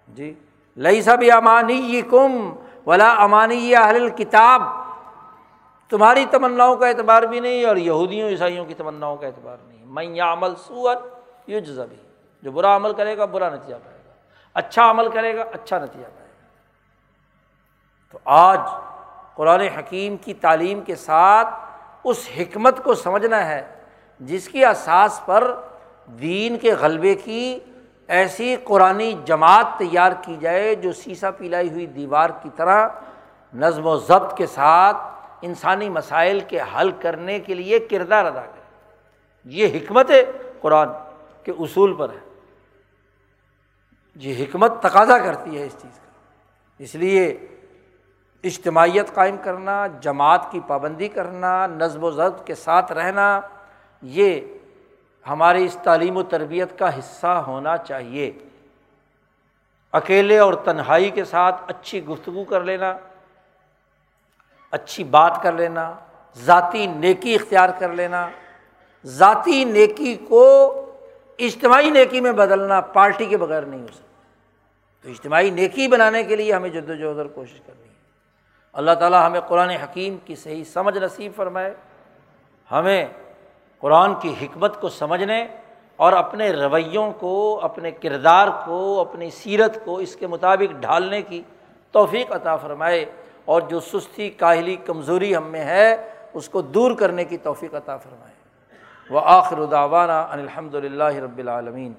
جی لئی سب امانی کم ولا امانی اہل کتاب تمہاری تمناؤں کا اعتبار بھی نہیں اور یہودیوں عیسائیوں کی تمناؤں کا اعتبار نہیں۔ میں یا عمل سوت یہ جزبی جو برا عمل کرے گا، برا نتیجہ پائے گا۔ اچھا عمل کرے گا اچھا نتیجہ پائے گا۔ تو آج قرآن حکیم کی تعلیم کے ساتھ اس حکمت کو سمجھنا ہے، جس کی اساس پر دین کے غلبے کی ایسی قرآن جماعت تیار کی جائے جو سیسا پلائی ہوئی دیوار کی طرح نظم و ضبط کے ساتھ انسانی مسائل کے حل کرنے کے لیے کردار ادا کرے۔ یہ حکمت قرآن کے اصول پر ہے۔ یہ حکمت تقاضا کرتی ہے اس چیز کا۔ اس لیے اجتماعیت قائم کرنا، جماعت کی پابندی کرنا، نظم و ضبط کے ساتھ رہنا، یہ ہماری اس تعلیم و تربیت کا حصہ ہونا چاہیے۔ اکیلے اور تنہائی کے ساتھ اچھی گفتگو کر لینا اچھی بات کر لینا، ذاتی نیکی اختیار کر لینا، ذاتی نیکی کو اجتماعی نیکی میں بدلنا پارٹی کے بغیر نہیں ہو سکتا۔ تو اجتماعی نیکی بنانے کے لیے ہمیں جد وجہد اور کوشش کرنی ہے۔ اللہ تعالیٰ ہمیں قرآن حکیم کی صحیح سمجھ نصیب فرمائے، ہمیں قرآن کی حکمت کو سمجھنے اور اپنے رویوں کو، اپنے کردار کو، اپنی سیرت کو اس کے مطابق ڈھالنے کی توفیق عطا فرمائے۔ اور جو سستی، کاہلی، کمزوری ہم میں ہے، اس کو دور کرنے کی توفیق عطا فرمائے۔ وہ آخر داوانہ الحمد للہ رب العالمین۔